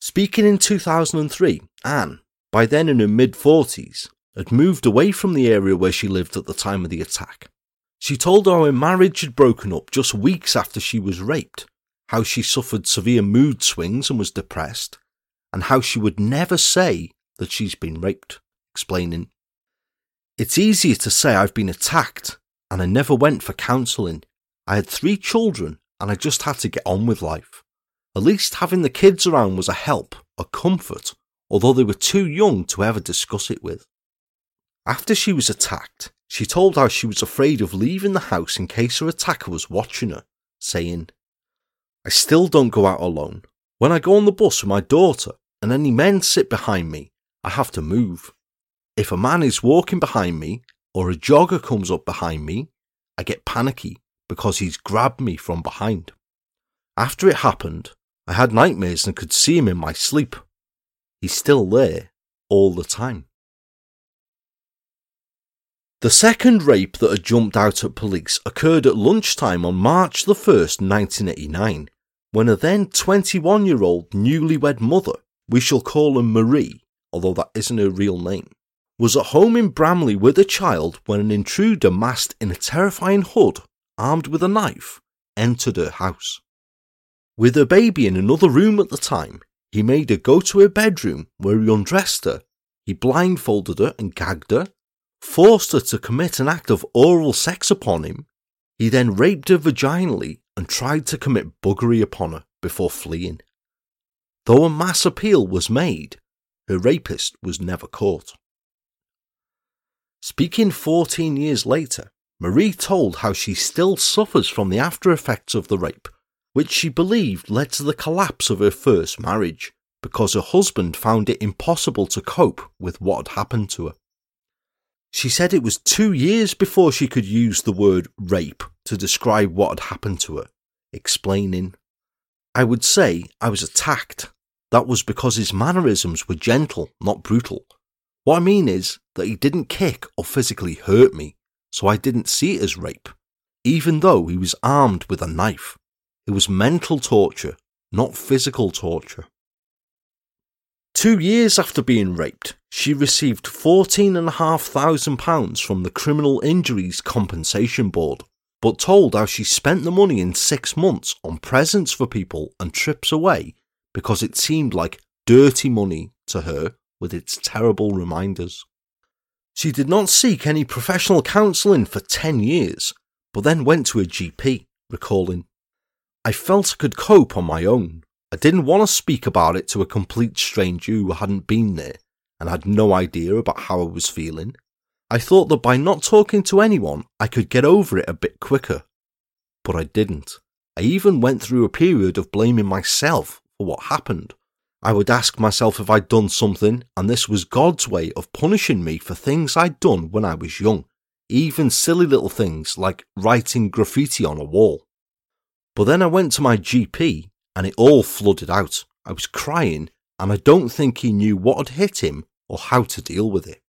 Speaking in 2003, Anne, by then in her mid 40s, had moved away from the area where she lived at the time of the attack. She told how her marriage had broken up just weeks after she was raped, how she suffered severe mood swings and was depressed, and how she would never say that she's been raped, explaining, It's easier to say I've been attacked, and I never went for counselling. I had three children, and I just had to get on with life. At least having the kids around was a help, a comfort, although they were too young to ever discuss it with. After she was attacked, she told how she was afraid of leaving the house in case her attacker was watching her, saying, I still don't go out alone. When I go on the bus with my daughter and any men sit behind me, I have to move. If a man is walking behind me or a jogger comes up behind me, I get panicky because he's grabbed me from behind. After it happened, I had nightmares and could see him in my sleep. He's still there all the time. The second rape that had jumped out at police occurred at lunchtime on March the 1st, 1989, when a then 21 year old newlywed mother, we shall call her Marie, although that isn't her real name, was at home in Bramley with a child when an intruder masked in a terrifying hood, armed with a knife, entered her house. With her baby in another room at the time, he made her go to her bedroom where he undressed her. He blindfolded her and gagged her, forced her to commit an act of oral sex upon him. He then raped her vaginally and tried to commit buggery upon her before fleeing. Though a mass appeal was made, her rapist was never caught. Speaking 14 years later, Marie told how she still suffers from the after effects of the rape, which she believed led to the collapse of her first marriage because her husband found it impossible to cope with what had happened to her. She said it was two years before she could use the word rape to describe what had happened to her, explaining, I would say I was attacked. That was because his mannerisms were gentle, not brutal. What I mean is that he didn't kick or physically hurt me, so I didn't see it as rape, even though he was armed with a knife. It was mental torture, not physical torture. Two years after being raped, she received £14,500 from the Criminal Injuries Compensation Board, but told how she spent the money in six months on presents for people and trips away because it seemed like dirty money to her with its terrible reminders. She did not seek any professional counselling for 10 years, but then went to a GP, recalling, I felt I could cope on my own. I didn't want to speak about it to a complete stranger who hadn't been there and had no idea about how I was feeling. I thought that by not talking to anyone, I could get over it a bit quicker. But I didn't. I even went through a period of blaming myself for what happened. I would ask myself if I'd done something, and this was God's way of punishing me for things I'd done when I was young, even silly little things like writing graffiti on a wall. But then I went to my GP, and it all flooded out. I was crying, and I don't think he knew what had hit him or how to deal with it.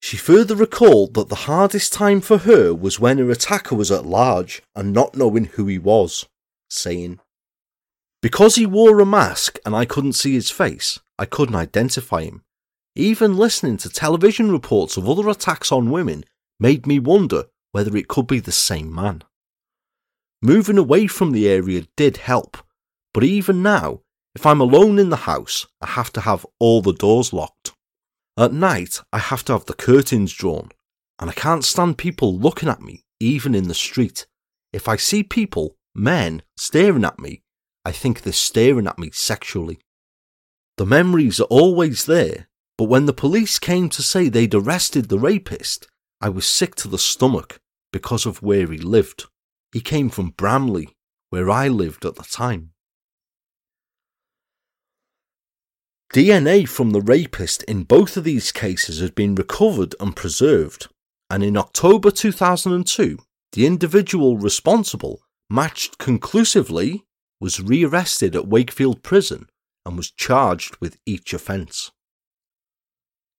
She further recalled that the hardest time for her was when her attacker was at large and not knowing who he was, saying, Because he wore a mask and I couldn't see his face, I couldn't identify him. Even listening to television reports of other attacks on women made me wonder whether it could be the same man. Moving away from the area did help, but even now, if I'm alone in the house, I have to have all the doors locked. At night, I have to have the curtains drawn, and I can't stand people looking at me, even in the street. If I see people, men, staring at me, I think they're staring at me sexually. The memories are always there, but when the police came to say they'd arrested the rapist, I was sick to the stomach because of where he lived. He came from Bramley, where I lived at the time. DNA from the rapist in both of these cases has been recovered and preserved, and in October 2002, the individual responsible matched conclusively was rearrested at Wakefield Prison and was charged with each offence.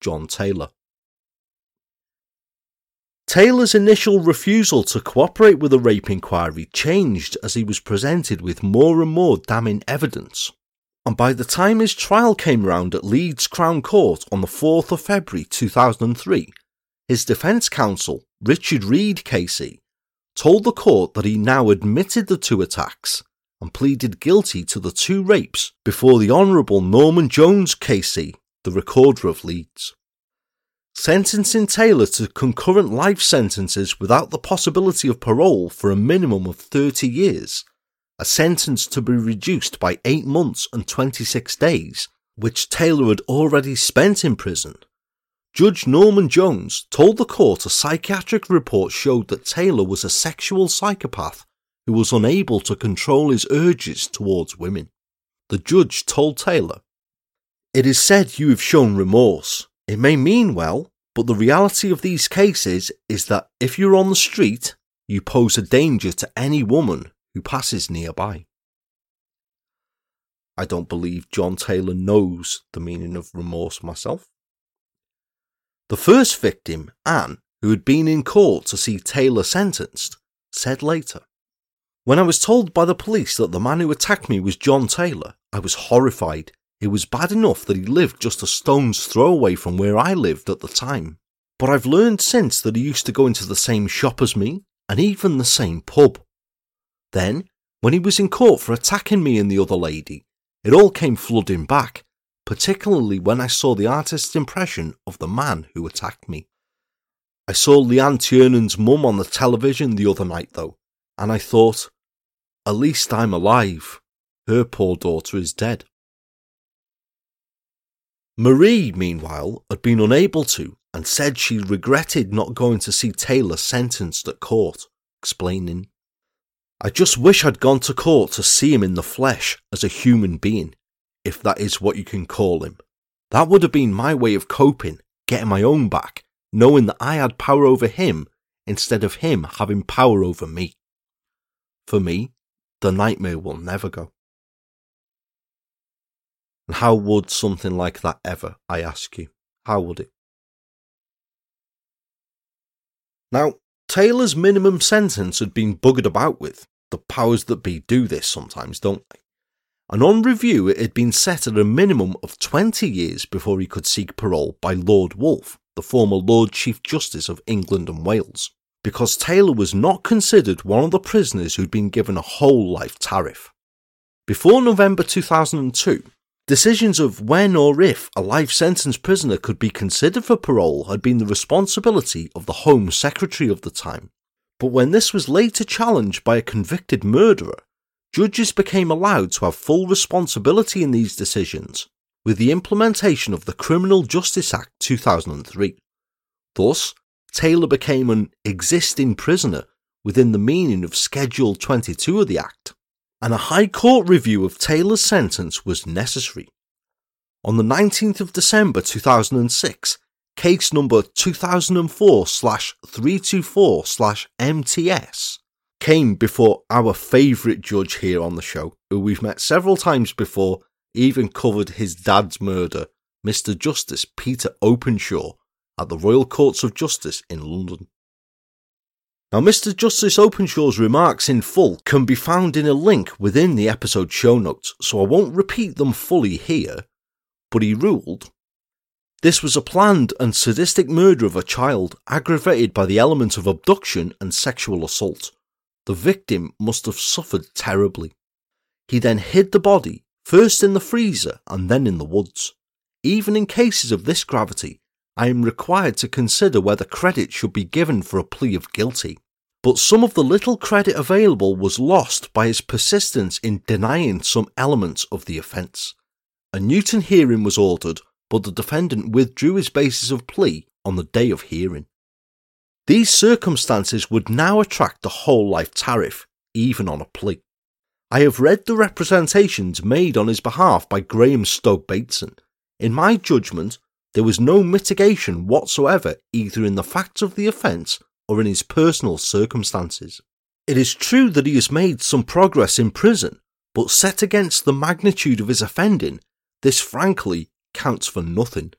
John Taylor. Taylor's initial refusal to cooperate with the rape inquiry changed as he was presented with more and more damning evidence and by the time his trial came round at Leeds Crown Court on the 4th of February 2003, his defence counsel, Richard Reed KC, told the court that he now admitted the two attacks and pleaded guilty to the two rapes before the Honourable Norman Jones KC, the Recorder of Leeds. Sentencing Taylor to concurrent life sentences without the possibility of parole for a minimum of 30 years a sentence to be reduced by 8 months and 26 days, which Taylor had already spent in prison. Judge Norman Jones told the court a psychiatric report showed that Taylor was a sexual psychopath who was unable to control his urges towards women. The judge told Taylor, It is said you have shown remorse. It may mean well, but the reality of these cases is that if you're on the street, you pose a danger to any woman who passes nearby. I don't believe John Taylor knows the meaning of remorse myself. The first victim, Anne, who had been in court to see Taylor sentenced, said later, When I was told by the police that the man who attacked me was John Taylor, I was horrified. It was bad enough that he lived just a stone's throw away from where I lived at the time. But I've learned since that he used to go into the same shop as me, and even the same pub. Then, when he was in court for attacking me and the other lady, it all came flooding back, particularly when I saw the artist's impression of the man who attacked me. I saw Leanne Tiernan's mum on the television the other night, though, and I thought, at least I'm alive. Her poor daughter is dead. Marie, meanwhile, had been unable to and said she regretted not going to see Taylor sentenced at court, explaining, I just wish I'd gone to court to see him in the flesh as a human being, if that is what you can call him. That would have been my way of coping, getting my own back, knowing that I had power over him instead of him having power over me. For me, the nightmare will never go. And how would something like that ever, I ask you? How would it? Now, Taylor's minimum sentence had been buggered about with the powers that be do this sometimes, don't they? And on review, it had been set at a minimum of 20 years before he could seek parole by Lord Woolf, the former Lord Chief Justice of England and Wales, because Taylor was not considered one of the prisoners who'd been given a whole life tariff. Before November 2002, decisions of when or if a life sentence prisoner could be considered for parole had been the responsibility of the Home Secretary of the time, but when this was later challenged by a convicted murderer, judges became allowed to have full responsibility in these decisions with the implementation of the Criminal Justice Act 2003. Thus, Taylor became an existing prisoner within the meaning of Schedule 22 of the Act, and a High Court review of Taylor's sentence was necessary. On the 19th of December 2006, case number 2004 324 MTS came before our favourite judge here on the show, who we've met several times before, even covered his dad's murder, Mr. Justice Peter Openshaw, at the Royal Courts of Justice in London. Now, Mr. Justice Openshaw's remarks in full can be found in a link within the episode show notes, so I won't repeat them fully here, but he ruled this was a planned and sadistic murder of a child aggravated by the element of abduction and sexual assault. The victim must have suffered terribly. He then hid the body, first in the freezer and then in the woods. Even in cases of this gravity, I am required to consider whether credit should be given for a plea of guilty. But some of the little credit available was lost by his persistence in denying some elements of the offence. A Newton hearing was ordered, but the defendant withdrew his basis of plea on the day of hearing. These circumstances would now attract the whole life tariff, even on a plea. I have read the representations made on his behalf by Graham Stokes Bateson. In my judgment, there was no mitigation whatsoever either in the facts of the offence or in his personal circumstances. It is true that he has made some progress in prison, but set against the magnitude of his offending, this frankly counts for nothing.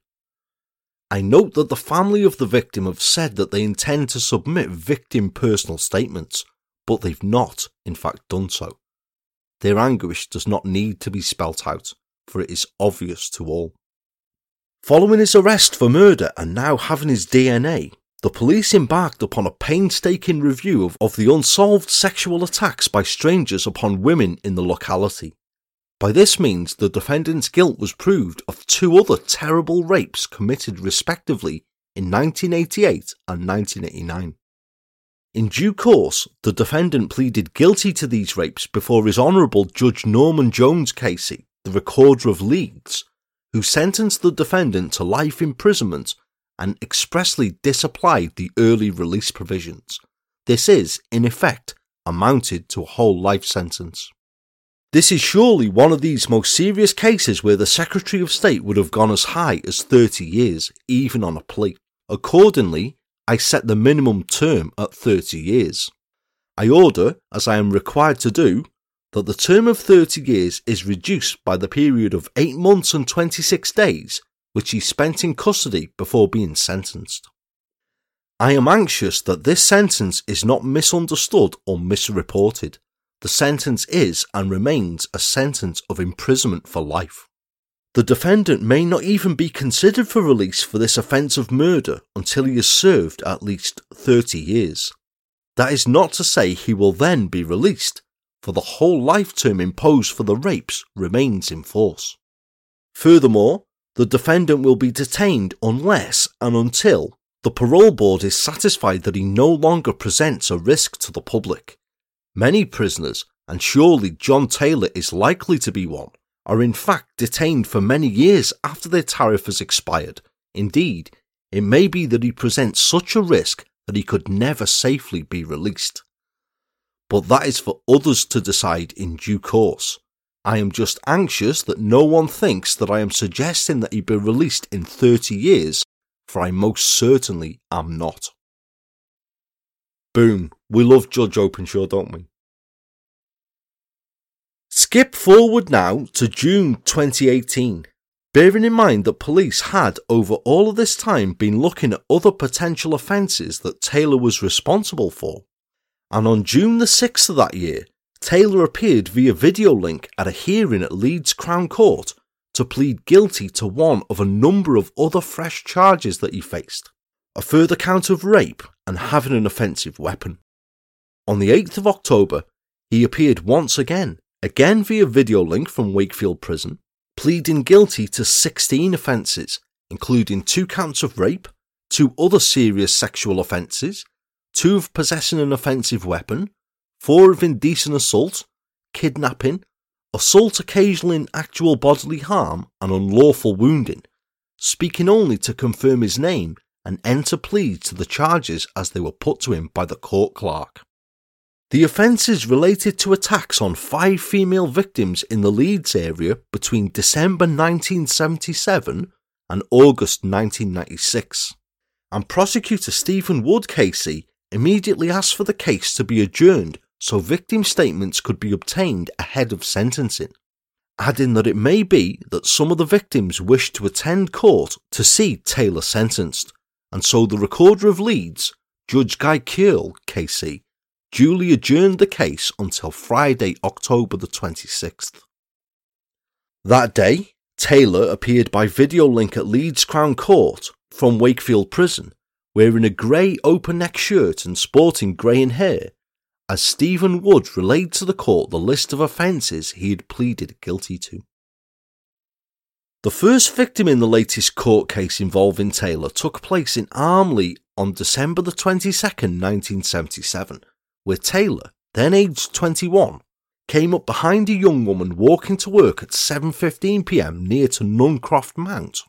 I note that the family of the victim have said that they intend to submit victim personal statements, but they've not, in fact, done so. Their anguish does not need to be spelt out, for it is obvious to all. Following his arrest for murder and now having his DNA, the police embarked upon a painstaking review of, of the unsolved sexual attacks by strangers upon women in the locality. By this means, the defendant's guilt was proved of two other terrible rapes committed respectively in 1988 and 1989. In due course, the defendant pleaded guilty to these rapes before His Honourable Judge Norman Jones KC, the Recorder of Leeds, who sentenced the defendant to life imprisonment and expressly disapplied the early release provisions. This is, in effect, amounted to a whole life sentence. This is surely one of these most serious cases where the Secretary of State would have gone as high as 30 years, even on a plea. Accordingly, I set the minimum term at 30 years. I order, as I am required to do, that the term of 30 years is reduced by the period of 8 months and 26 days which he spent in custody before being sentenced. I am anxious that this sentence is not misunderstood or misreported. The sentence is and remains a sentence of imprisonment for life. The defendant may not even be considered for release for this offence of murder until he has served at least 30 years. That is not to say he will then be released, for the whole life term imposed for the rapes remains in force. Furthermore, the defendant will be detained unless and until the parole board is satisfied that he no longer presents a risk to the public. Many prisoners, and surely John Taylor is likely to be one, are in fact detained for many years after their tariff has expired. Indeed, it may be that he presents such a risk that he could never safely be released but that is for others to decide in due course. I am just anxious that no one thinks that I am suggesting that he be released in 30 years, for I most certainly am not. Boom. We love Judge Openshaw, don't we? Skip forward now to June 2018. Bearing in mind that police had, over all of this time, been looking at other potential offences that Taylor was responsible for, and on June the 6th of that year, Taylor appeared via video link at a hearing at Leeds Crown Court to plead guilty to one of a number of other fresh charges that he faced a further count of rape and having an offensive weapon. On the 8th of October, he appeared once again, again via video link from Wakefield Prison, pleading guilty to 16 offences, including two counts of rape, two other serious sexual offences, two of possessing an offensive weapon, four of indecent assault, kidnapping, assault occasioning actual bodily harm, and unlawful wounding, speaking only to confirm his name and enter pleas to the charges as they were put to him by the court clerk. The offences related to attacks on five female victims in the Leeds area between December 1977 and August 1996. And prosecutor Stephen Wood KC immediately asked for the case to be adjourned so victim statements could be obtained ahead of sentencing, adding that it may be that some of the victims wished to attend court to see Taylor sentenced, and so the Recorder of Leeds, Judge Guy Kearl, KC, duly adjourned the case until Friday, October the 26th. That day, Taylor appeared by video link at Leeds Crown Court from Wakefield Prison, wearing a grey open neck shirt and sporting greying hair, as Stephen Wood relayed to the court the list of offences he had pleaded guilty to. The first victim in the latest court case involving Taylor took place in Armley on December the 22nd, 1977, where Taylor, then aged 21, came up behind a young woman walking to work at 7:15 p.m. near to Nancroft Mount,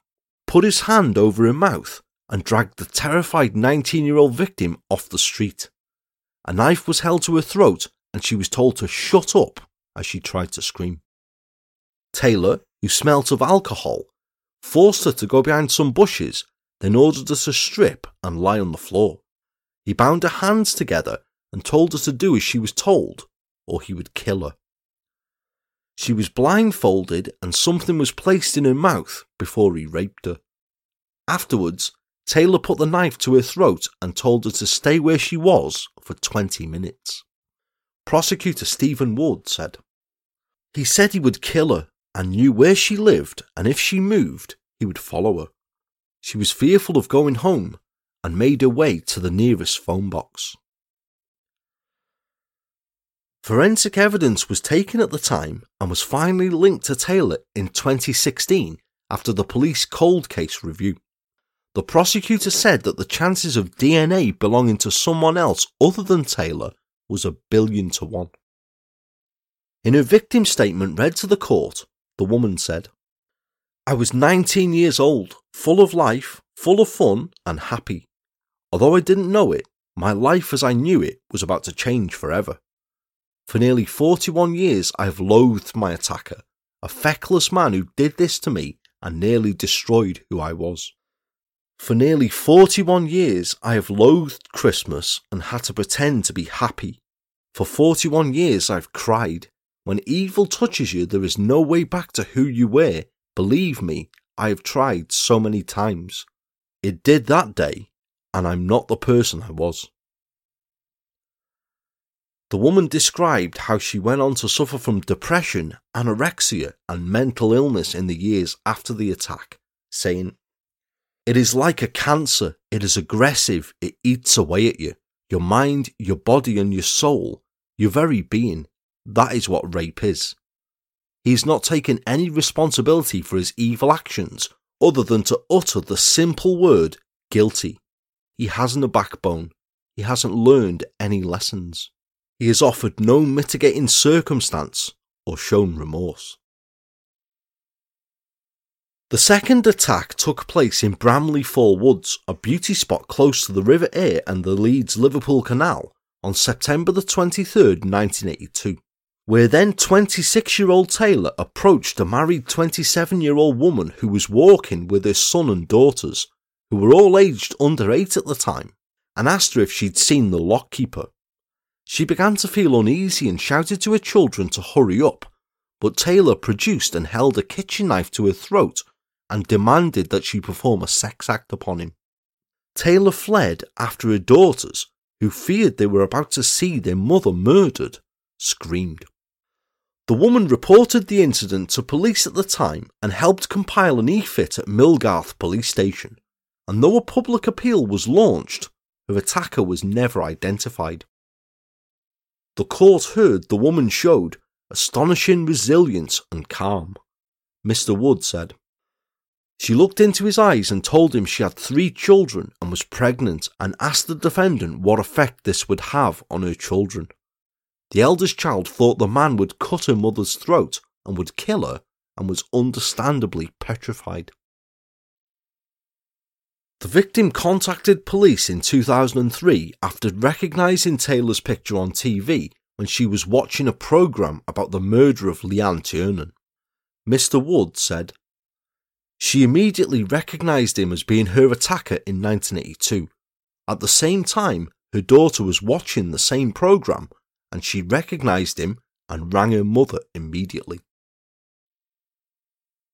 put his hand over her mouth and dragged the terrified 19-year-old victim off the street. A knife was held to her throat and she was told to shut up as she tried to scream. Taylor, who smelt of alcohol, forced her to go behind some bushes, then ordered her to strip and lie on the floor. He bound her hands together and told her to do as she was told, or he would kill her. She was blindfolded and something was placed in her mouth before he raped her. Afterwards, Taylor put the knife to her throat and told her to stay where she was for 20 minutes. Prosecutor Stephen Wood said, He said he would kill her and knew where she lived, and if she moved, he would follow her. She was fearful of going home and made her way to the nearest phone box. Forensic evidence was taken at the time and was finally linked to Taylor in 2016 after the police cold case review. The prosecutor said that the chances of DNA belonging to someone else other than Taylor was a billion to one. In her victim statement read to the court, the woman said, I was 19 years old, full of life, full of fun, and happy. Although I didn't know it, my life as I knew it was about to change forever. For nearly 41 years, I have loathed my attacker, a feckless man who did this to me and nearly destroyed who I was. For nearly 41 years, I have loathed Christmas and had to pretend to be happy. For 41 years, I've cried. When evil touches you, there is no way back to who you were. Believe me, I have tried so many times. It did that day, and I'm not the person I was. The woman described how she went on to suffer from depression, anorexia, and mental illness in the years after the attack, saying, It is like a cancer. It is aggressive. It eats away at you. Your mind, your body, and your soul, your very being. That is what rape is. He has not taken any responsibility for his evil actions other than to utter the simple word guilty. He hasn't a backbone. He hasn't learned any lessons. He has offered no mitigating circumstance or shown remorse. The second attack took place in Bramley Fall Woods, a beauty spot close to the River Aire and the Leeds Liverpool Canal, on September the 23rd, 1982, where then 26 year old Taylor approached a married 27 year old woman who was walking with her son and daughters, who were all aged under 8 at the time, and asked her if she'd seen the lockkeeper. She began to feel uneasy and shouted to her children to hurry up, but Taylor produced and held a kitchen knife to her throat and demanded that she perform a sex act upon him. Taylor fled after her daughters, who feared they were about to see their mother murdered, screamed. The woman reported the incident to police at the time and helped compile an e-fit at Millgarth police station, and though a public appeal was launched, her attacker was never identified. The court heard the woman showed astonishing resilience and calm. Mr. Wood said. She looked into his eyes and told him she had three children and was pregnant and asked the defendant what effect this would have on her children. The eldest child thought the man would cut her mother's throat and would kill her and was understandably petrified. The victim contacted police in 2003 after recognising Taylor's picture on TV when she was watching a programme about the murder of Leanne Tiernan. Mr. Wood said, She immediately recognised him as being her attacker in 1982. At the same time, her daughter was watching the same programme and she recognised him and rang her mother immediately.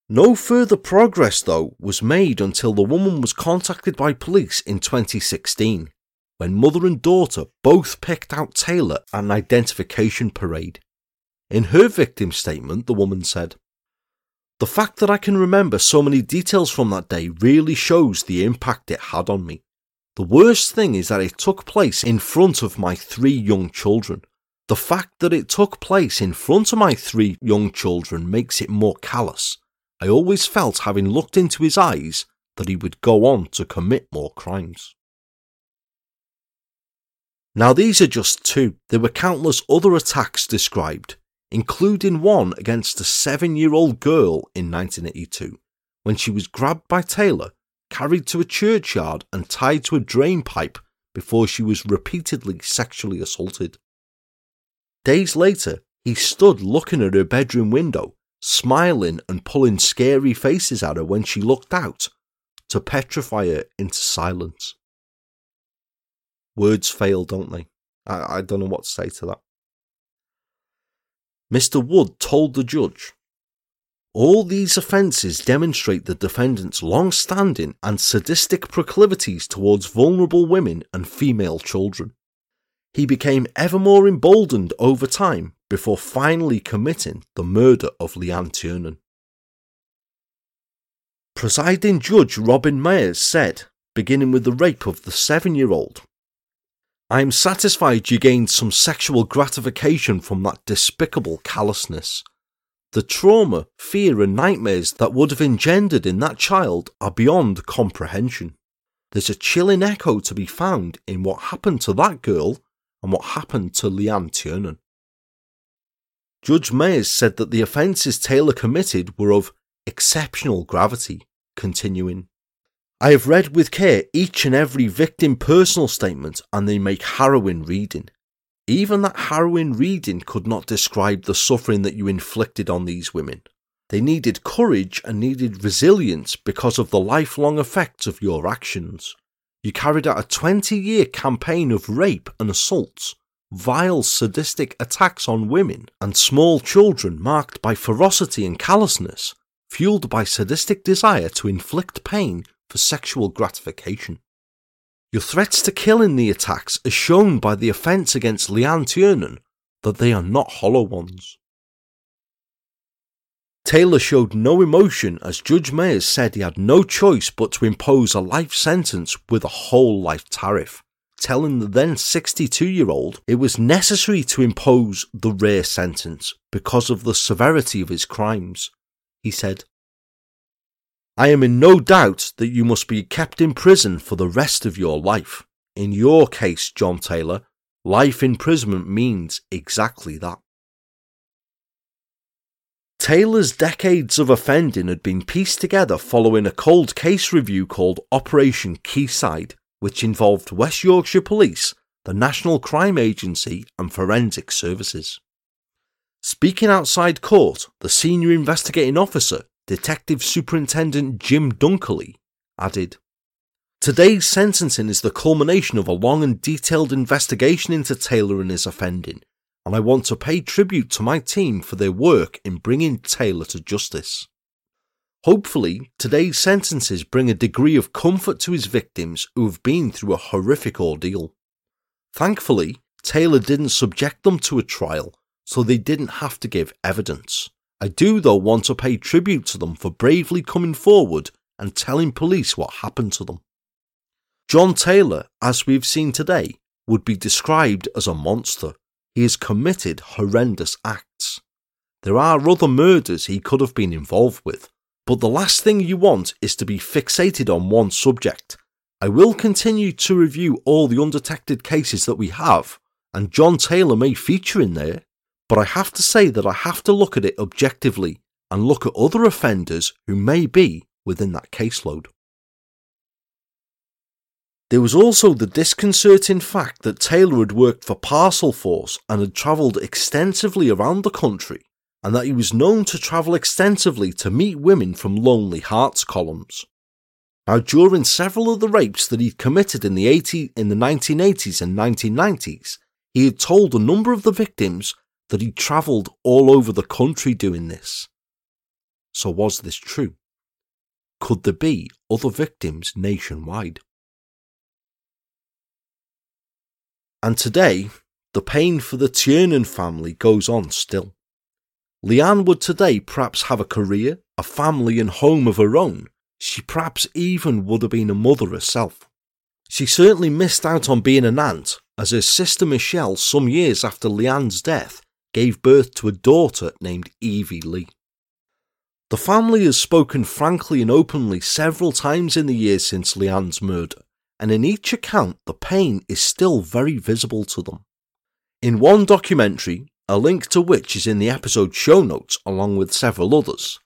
No further progress, though, was made until the woman was contacted by police in 2016, when mother and daughter both picked out Taylor at an identification parade. In her victim statement, the woman said, The fact that I can remember so many details from that day really shows the impact it had on me. The worst thing is that it took place in front of my three young children. The fact that it took place in front of my three young children makes it more callous I always felt, having looked into his eyes, that he would go on to commit more crimes. Now, these are just two. There were countless other attacks described, including one against a seven year old girl in 1982 when she was grabbed by Taylor, carried to a churchyard, and tied to a drain pipe before she was repeatedly sexually assaulted. Days later, he stood looking at her bedroom window smiling and pulling scary faces at her when she looked out to petrify her into silence. Words fail, don't they? I, I don't know what to say to that. Mr. Wood told the judge all these offences demonstrate the defendant's long standing and sadistic proclivities towards vulnerable women and female children. He became ever more emboldened over time before finally committing the murder of Leanne Tiernan. Presiding Judge Robin Mairs said, beginning with the rape of the seven year old, I am satisfied you gained some sexual gratification from that despicable callousness. The trauma, fear, and nightmares that would have engendered in that child are beyond comprehension. There's a chilling echo to be found in what happened to that girl and what happened to Leanne Tiernan. Judge Mairs said that the offences Taylor committed were of exceptional gravity, continuing, I have read with care each and every victim personal statement and they make harrowing reading. Even that harrowing reading could not describe the suffering that you inflicted on these women. They needed courage and needed resilience because of the lifelong effects of your actions. You carried out a 20 year campaign of rape and assaults vile sadistic attacks on women and small children marked by ferocity and callousness, fueled by sadistic desire to inflict pain for sexual gratification. Your threats to kill in the attacks are shown by the offence against Leanne Tiernan that they are not hollow ones. Taylor showed no emotion as Judge Mairs said he had no choice but to impose a life sentence with a whole life tariff telling the then 62 year old it was necessary to impose the rare sentence because of the severity of his crimes. He said, I am in no doubt that you must be kept in prison for the rest of your life. In your case, John Taylor, life imprisonment means exactly that. Taylor's decades of offending had been pieced together following a cold case review called Operation Quayside, which involved West Yorkshire Police, the National Crime Agency, and Forensic Services. Speaking outside court, the senior investigating officer, Detective Superintendent Jim Dunkerley, added Today's sentencing is the culmination of a long and detailed investigation into Taylor and his offending, and I want to pay tribute to my team for their work in bringing Taylor to justice. Hopefully, today's sentences bring a degree of comfort to his victims who have been through a horrific ordeal. Thankfully, Taylor didn't subject them to a trial, so they didn't have to give evidence. I do, though, want to pay tribute to them for bravely coming forward and telling police what happened to them. John Taylor, as we've seen today, would be described as a monster. He has committed horrendous acts. There are other murders he could have been involved with, but the last thing you want is to be fixated on one subject. I will continue to review all the undetected cases that we have, and John Taylor may feature in there, but I have to say that I have to look at it objectively and look at other offenders who may be within that caseload. There was also the disconcerting fact that Taylor had worked for Parcel Force and had travelled extensively around the country, and that he was known to travel extensively to meet women from Lonely Hearts columns. Now, during several of the rapes that he'd committed in the 80, in the 1980s and 1990s, he had told a number of the victims that he'd travelled all over the country doing this. So, was this true? Could there be other victims nationwide? And today, the pain for the Tiernan family goes on still. Leanne would today perhaps have a career, a family, and home of her own. She perhaps even would have been a mother herself. She certainly missed out on being an aunt, as her sister Michelle, some years after Leanne's death, gave birth to a daughter named Evie Lee. The family has spoken frankly and openly several times in the years since Leanne's murder, and in each account, the pain is still very visible to them. In one documentary, a link to which is in the episode show notes along with several others.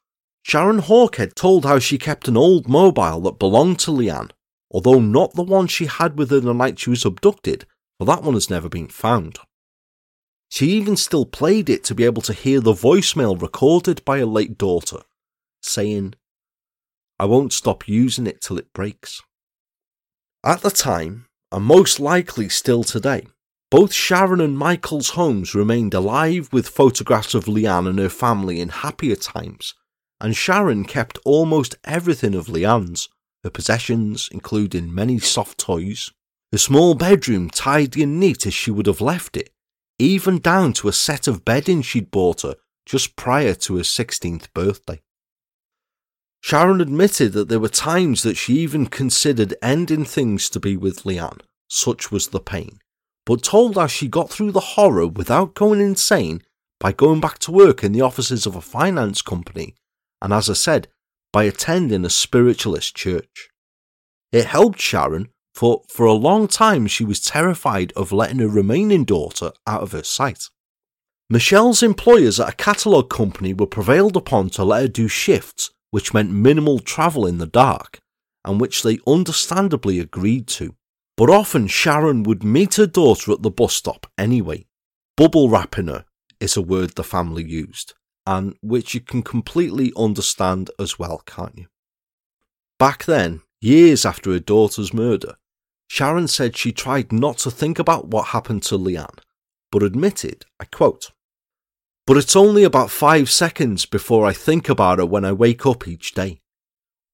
Sharon Hawkhead told how she kept an old mobile that belonged to Leanne, although not the one she had with her the night she was abducted, for that one has never been found. She even still played it to be able to hear the voicemail recorded by her late daughter, saying, I won't stop using it till it breaks. At the time, and most likely still today, both Sharon and Michael's homes remained alive with photographs of Leanne and her family in happier times, and Sharon kept almost everything of Leanne's, her possessions, including many soft toys, her small bedroom tidy and neat as she would have left it, even down to a set of bedding she'd bought her just prior to her 16th birthday. Sharon admitted that there were times that she even considered ending things to be with Leanne, such was the pain but told us she got through the horror without going insane by going back to work in the offices of a finance company, and as I said, by attending a spiritualist church. It helped Sharon, for for a long time she was terrified of letting her remaining daughter out of her sight. Michelle's employers at a catalogue company were prevailed upon to let her do shifts which meant minimal travel in the dark, and which they understandably agreed to. But often Sharon would meet her daughter at the bus stop anyway. Bubble wrapping her is a word the family used, and which you can completely understand as well, can't you? Back then, years after her daughter's murder, Sharon said she tried not to think about what happened to Leanne, but admitted, I quote, But it's only about five seconds before I think about her when I wake up each day.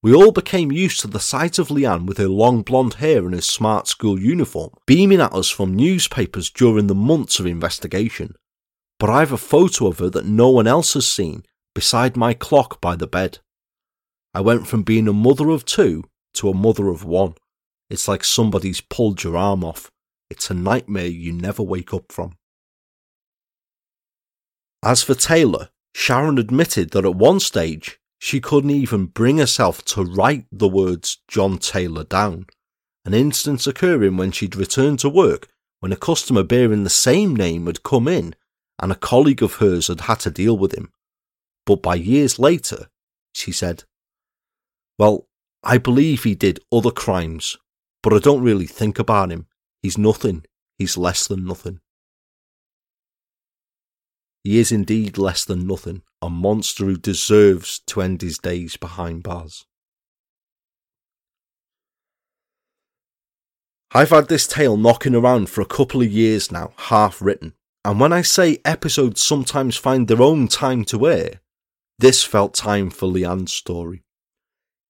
We all became used to the sight of Leanne with her long blonde hair and her smart school uniform beaming at us from newspapers during the months of investigation. But I have a photo of her that no one else has seen beside my clock by the bed. I went from being a mother of two to a mother of one. It's like somebody's pulled your arm off. It's a nightmare you never wake up from. As for Taylor, Sharon admitted that at one stage she couldn't even bring herself to write the words John Taylor down. An instance occurring when she'd returned to work when a customer bearing the same name had come in and a colleague of hers had had to deal with him. But by years later, she said, Well, I believe he did other crimes, but I don't really think about him. He's nothing. He's less than nothing. He is indeed less than nothing, a monster who deserves to end his days behind bars. I've had this tale knocking around for a couple of years now, half written, and when I say episodes sometimes find their own time to air, this felt time for Leanne's story.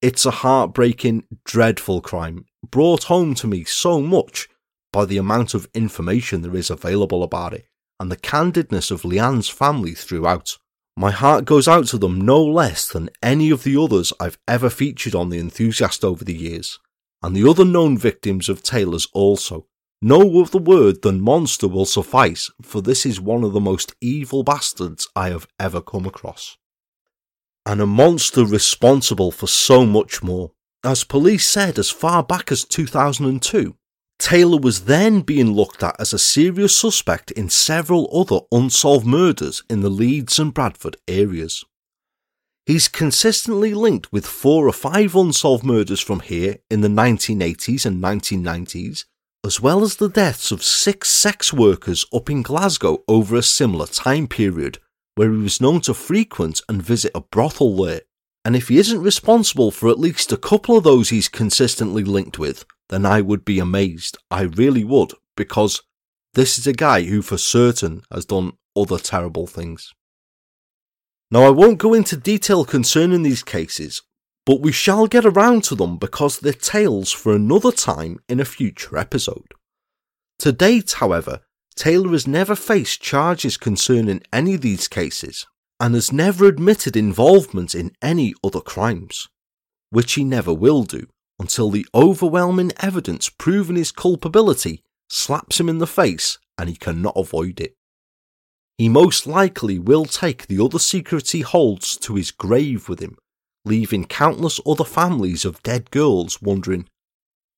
It's a heartbreaking, dreadful crime, brought home to me so much by the amount of information there is available about it and the candidness of Leanne's family throughout. My heart goes out to them no less than any of the others I've ever featured on The Enthusiast over the years, and the other known victims of Taylor's also. No other word than monster will suffice, for this is one of the most evil bastards I have ever come across. And a monster responsible for so much more. As police said as far back as 2002, Taylor was then being looked at as a serious suspect in several other unsolved murders in the Leeds and Bradford areas. He's consistently linked with four or five unsolved murders from here in the 1980s and 1990s, as well as the deaths of six sex workers up in Glasgow over a similar time period, where he was known to frequent and visit a brothel there. And if he isn't responsible for at least a couple of those he's consistently linked with, then I would be amazed. I really would, because this is a guy who for certain has done other terrible things. Now, I won't go into detail concerning these cases, but we shall get around to them because they're tales for another time in a future episode. To date, however, Taylor has never faced charges concerning any of these cases and has never admitted involvement in any other crimes, which he never will do until the overwhelming evidence proving his culpability slaps him in the face and he cannot avoid it he most likely will take the other secrets he holds to his grave with him, leaving countless other families of dead girls wondering,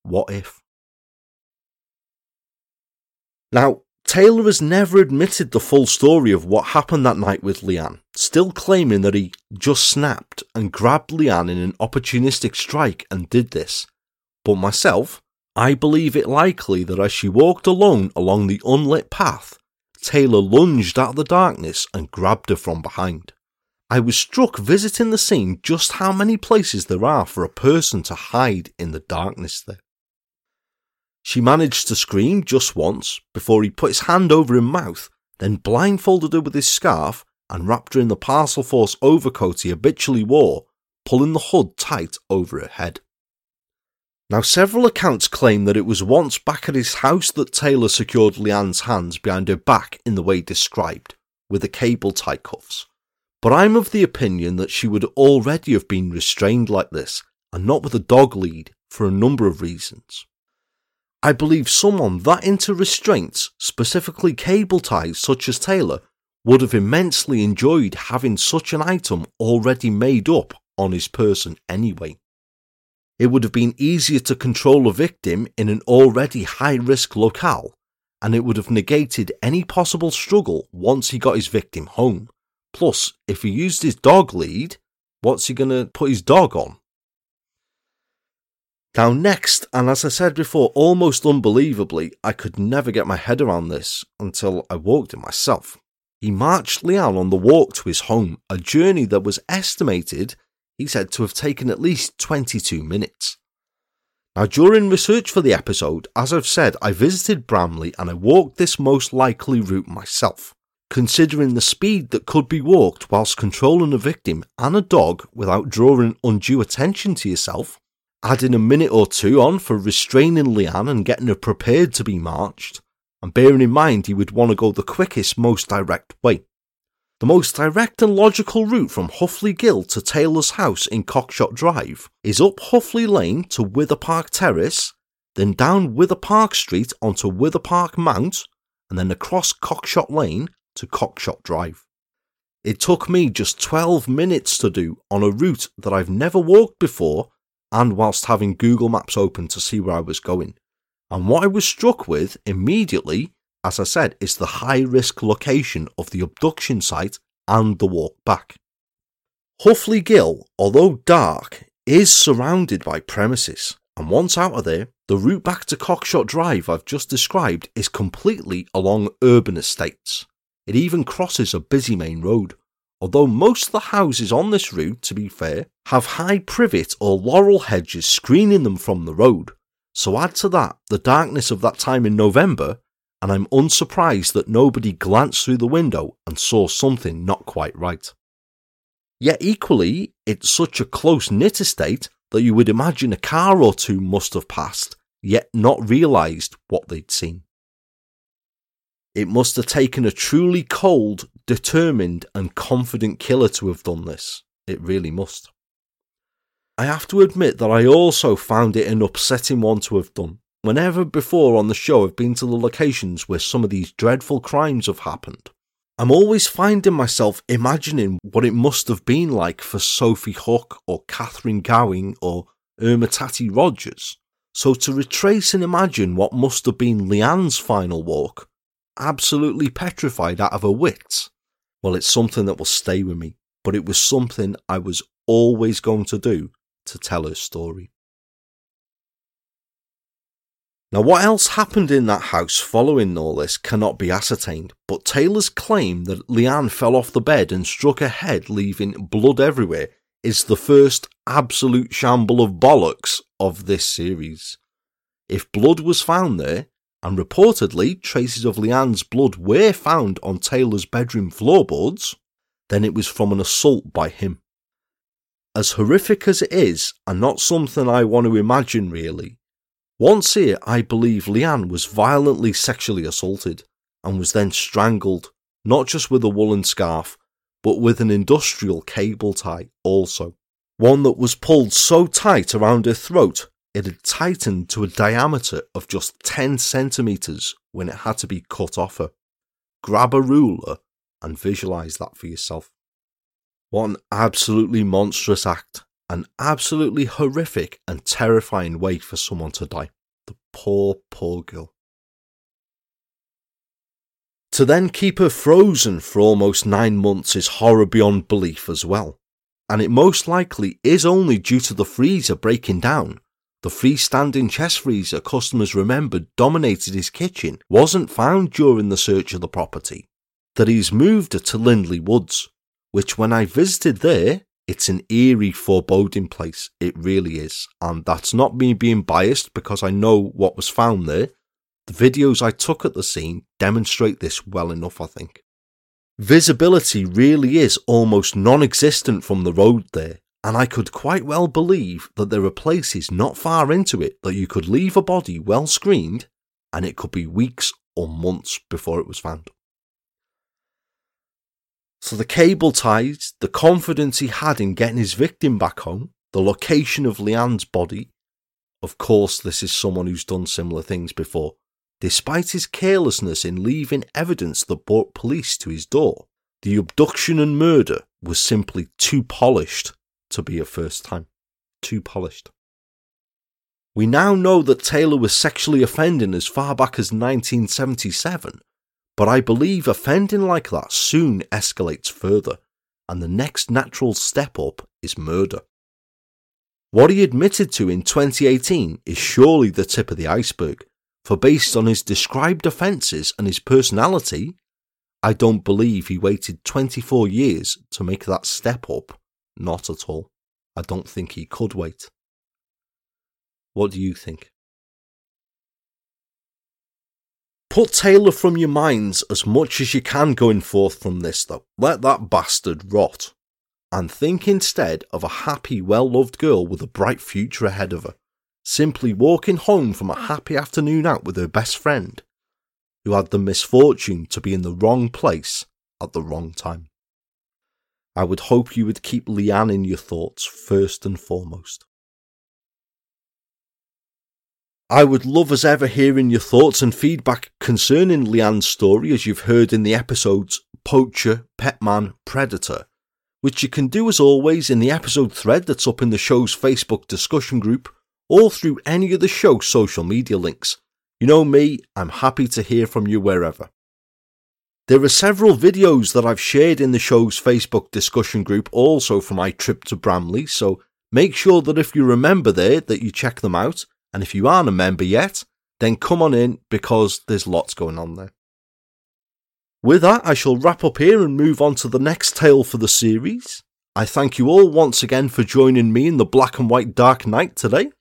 what if? Now, Taylor has never admitted the full story of what happened that night with Leanne, still claiming that he just snapped and grabbed Leanne in an opportunistic strike and did this. But myself, I believe it likely that as she walked alone along the unlit path, Taylor lunged out of the darkness and grabbed her from behind. I was struck visiting the scene just how many places there are for a person to hide in the darkness there. She managed to scream just once before he put his hand over her mouth, then blindfolded her with his scarf and wrapped her in the parcel force overcoat he habitually wore, pulling the hood tight over her head. Now, several accounts claim that it was once back at his house that Taylor secured Leanne's hands behind her back in the way described, with the cable tie cuffs. But I'm of the opinion that she would already have been restrained like this, and not with a dog lead, for a number of reasons. I believe someone that into restraints, specifically cable ties such as Taylor, would have immensely enjoyed having such an item already made up on his person anyway. It would have been easier to control a victim in an already high risk locale, and it would have negated any possible struggle once he got his victim home. Plus, if he used his dog lead, what's he going to put his dog on? Now, next, and as I said before, almost unbelievably, I could never get my head around this until I walked it myself. He marched Leanne on the walk to his home, a journey that was estimated he said to have taken at least 22 minutes. Now, during research for the episode, as I've said, I visited Bramley and I walked this most likely route myself. Considering the speed that could be walked whilst controlling a victim and a dog without drawing undue attention to yourself, adding a minute or two on for restraining Leanne and getting her prepared to be marched, and bearing in mind he would want to go the quickest, most direct way. The most direct and logical route from Houghley Gill to Taylor's house in Cockshott Drive is up Houghley Lane to Wyther Park Terrace, then down Wyther Park Street onto Wyther Park Mount, and then across Cockshott Lane to Cockshott Drive. It took me just 12 minutes to do on a route that I've never walked before and whilst having Google Maps open to see where I was going. And what I was struck with immediately as I said, is the high risk location of the abduction site and the walk back. Houghley Gill, although dark, is surrounded by premises, and once out of there, the route back to Cockshott Drive I've just described is completely along urban estates. It even crosses a busy main road, although most of the houses on this route, to be fair, have high privet or laurel hedges screening them from the road. So add to that the darkness of that time in November, and I'm unsurprised that nobody glanced through the window and saw something not quite right. Yet equally, it's such a close knit estate that you would imagine a car or two must have passed, yet not realised what they'd seen. It must have taken a truly cold, determined, and confident killer to have done this. It really must. I have to admit that I also found it an upsetting one to have done. Whenever before on the show I've been to the locations where some of these dreadful crimes have happened, I'm always finding myself imagining what it must have been like for Sophie Hook or Catherine Gowing or Irma Tati Rogers. So to retrace and imagine what must have been Leanne's final walk, absolutely petrified out of her wits, well, it's something that will stay with me. but it was something I was always going to do to tell her story. Now, what else happened in that house following all this cannot be ascertained, but Taylor's claim that Leanne fell off the bed and struck her head, leaving blood everywhere, is the first absolute shamble of bollocks of this series. If blood was found there, and reportedly traces of Leanne's blood were found on Taylor's bedroom floorboards, then it was from an assault by him. As horrific as it is, and not something I want to imagine really, once here, I believe Leanne was violently sexually assaulted and was then strangled, not just with a woolen scarf, but with an industrial cable tie also. One that was pulled so tight around her throat it had tightened to a diameter of just 10 centimetres when it had to be cut off her. Grab a ruler and visualise that for yourself. What an absolutely monstrous act an absolutely horrific and terrifying way for someone to die. The poor, poor girl. To then keep her frozen for almost nine months is horror beyond belief as well. And it most likely is only due to the freezer breaking down. The freestanding chest freezer customers remembered dominated his kitchen wasn't found during the search of the property. That he's moved it to Lindley Woods, which when I visited there, it's an eerie, foreboding place. It really is. And that's not me being biased because I know what was found there. The videos I took at the scene demonstrate this well enough, I think. Visibility really is almost non existent from the road there, and I could quite well believe that there are places not far into it that you could leave a body well screened and it could be weeks or months before it was found. So the cable ties, the confidence he had in getting his victim back home, the location of Leanne's body. Of course, this is someone who's done similar things before. Despite his carelessness in leaving evidence that brought police to his door, the abduction and murder was simply too polished to be a first time. Too polished. We now know that Taylor was sexually offending as far back as 1977 but I believe offending like that soon escalates further, and the next natural step up is murder. What he admitted to in 2018 is surely the tip of the iceberg, for based on his described offences and his personality, I don't believe he waited 24 years to make that step up. Not at all. I don't think he could wait. What do you think? Put Taylor from your minds as much as you can going forth from this, though. Let that bastard rot. And think instead of a happy, well loved girl with a bright future ahead of her, simply walking home from a happy afternoon out with her best friend, who had the misfortune to be in the wrong place at the wrong time. I would hope you would keep Leanne in your thoughts first and foremost. I would love as ever hearing your thoughts and feedback concerning Leanne's story, as you've heard in the episodes Poacher, Petman, Predator, which you can do as always in the episode thread that's up in the show's Facebook discussion group or through any of the show's social media links. You know me, I'm happy to hear from you wherever. There are several videos that I've shared in the show's Facebook discussion group also for my trip to Bramley, so make sure that if you remember there that you check them out and if you aren't a member yet, then come on in because there's lots going on there. With that, I shall wrap up here and move on to the next tale for the series. I thank you all once again for joining me in the black and white dark night today.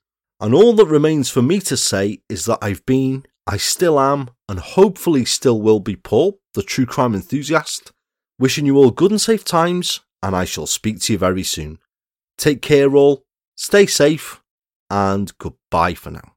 And all that remains for me to say is that I've been, I still am, and hopefully still will be Paul, the true crime enthusiast. Wishing you all good and safe times, and I shall speak to you very soon. Take care, all, stay safe, and goodbye for now.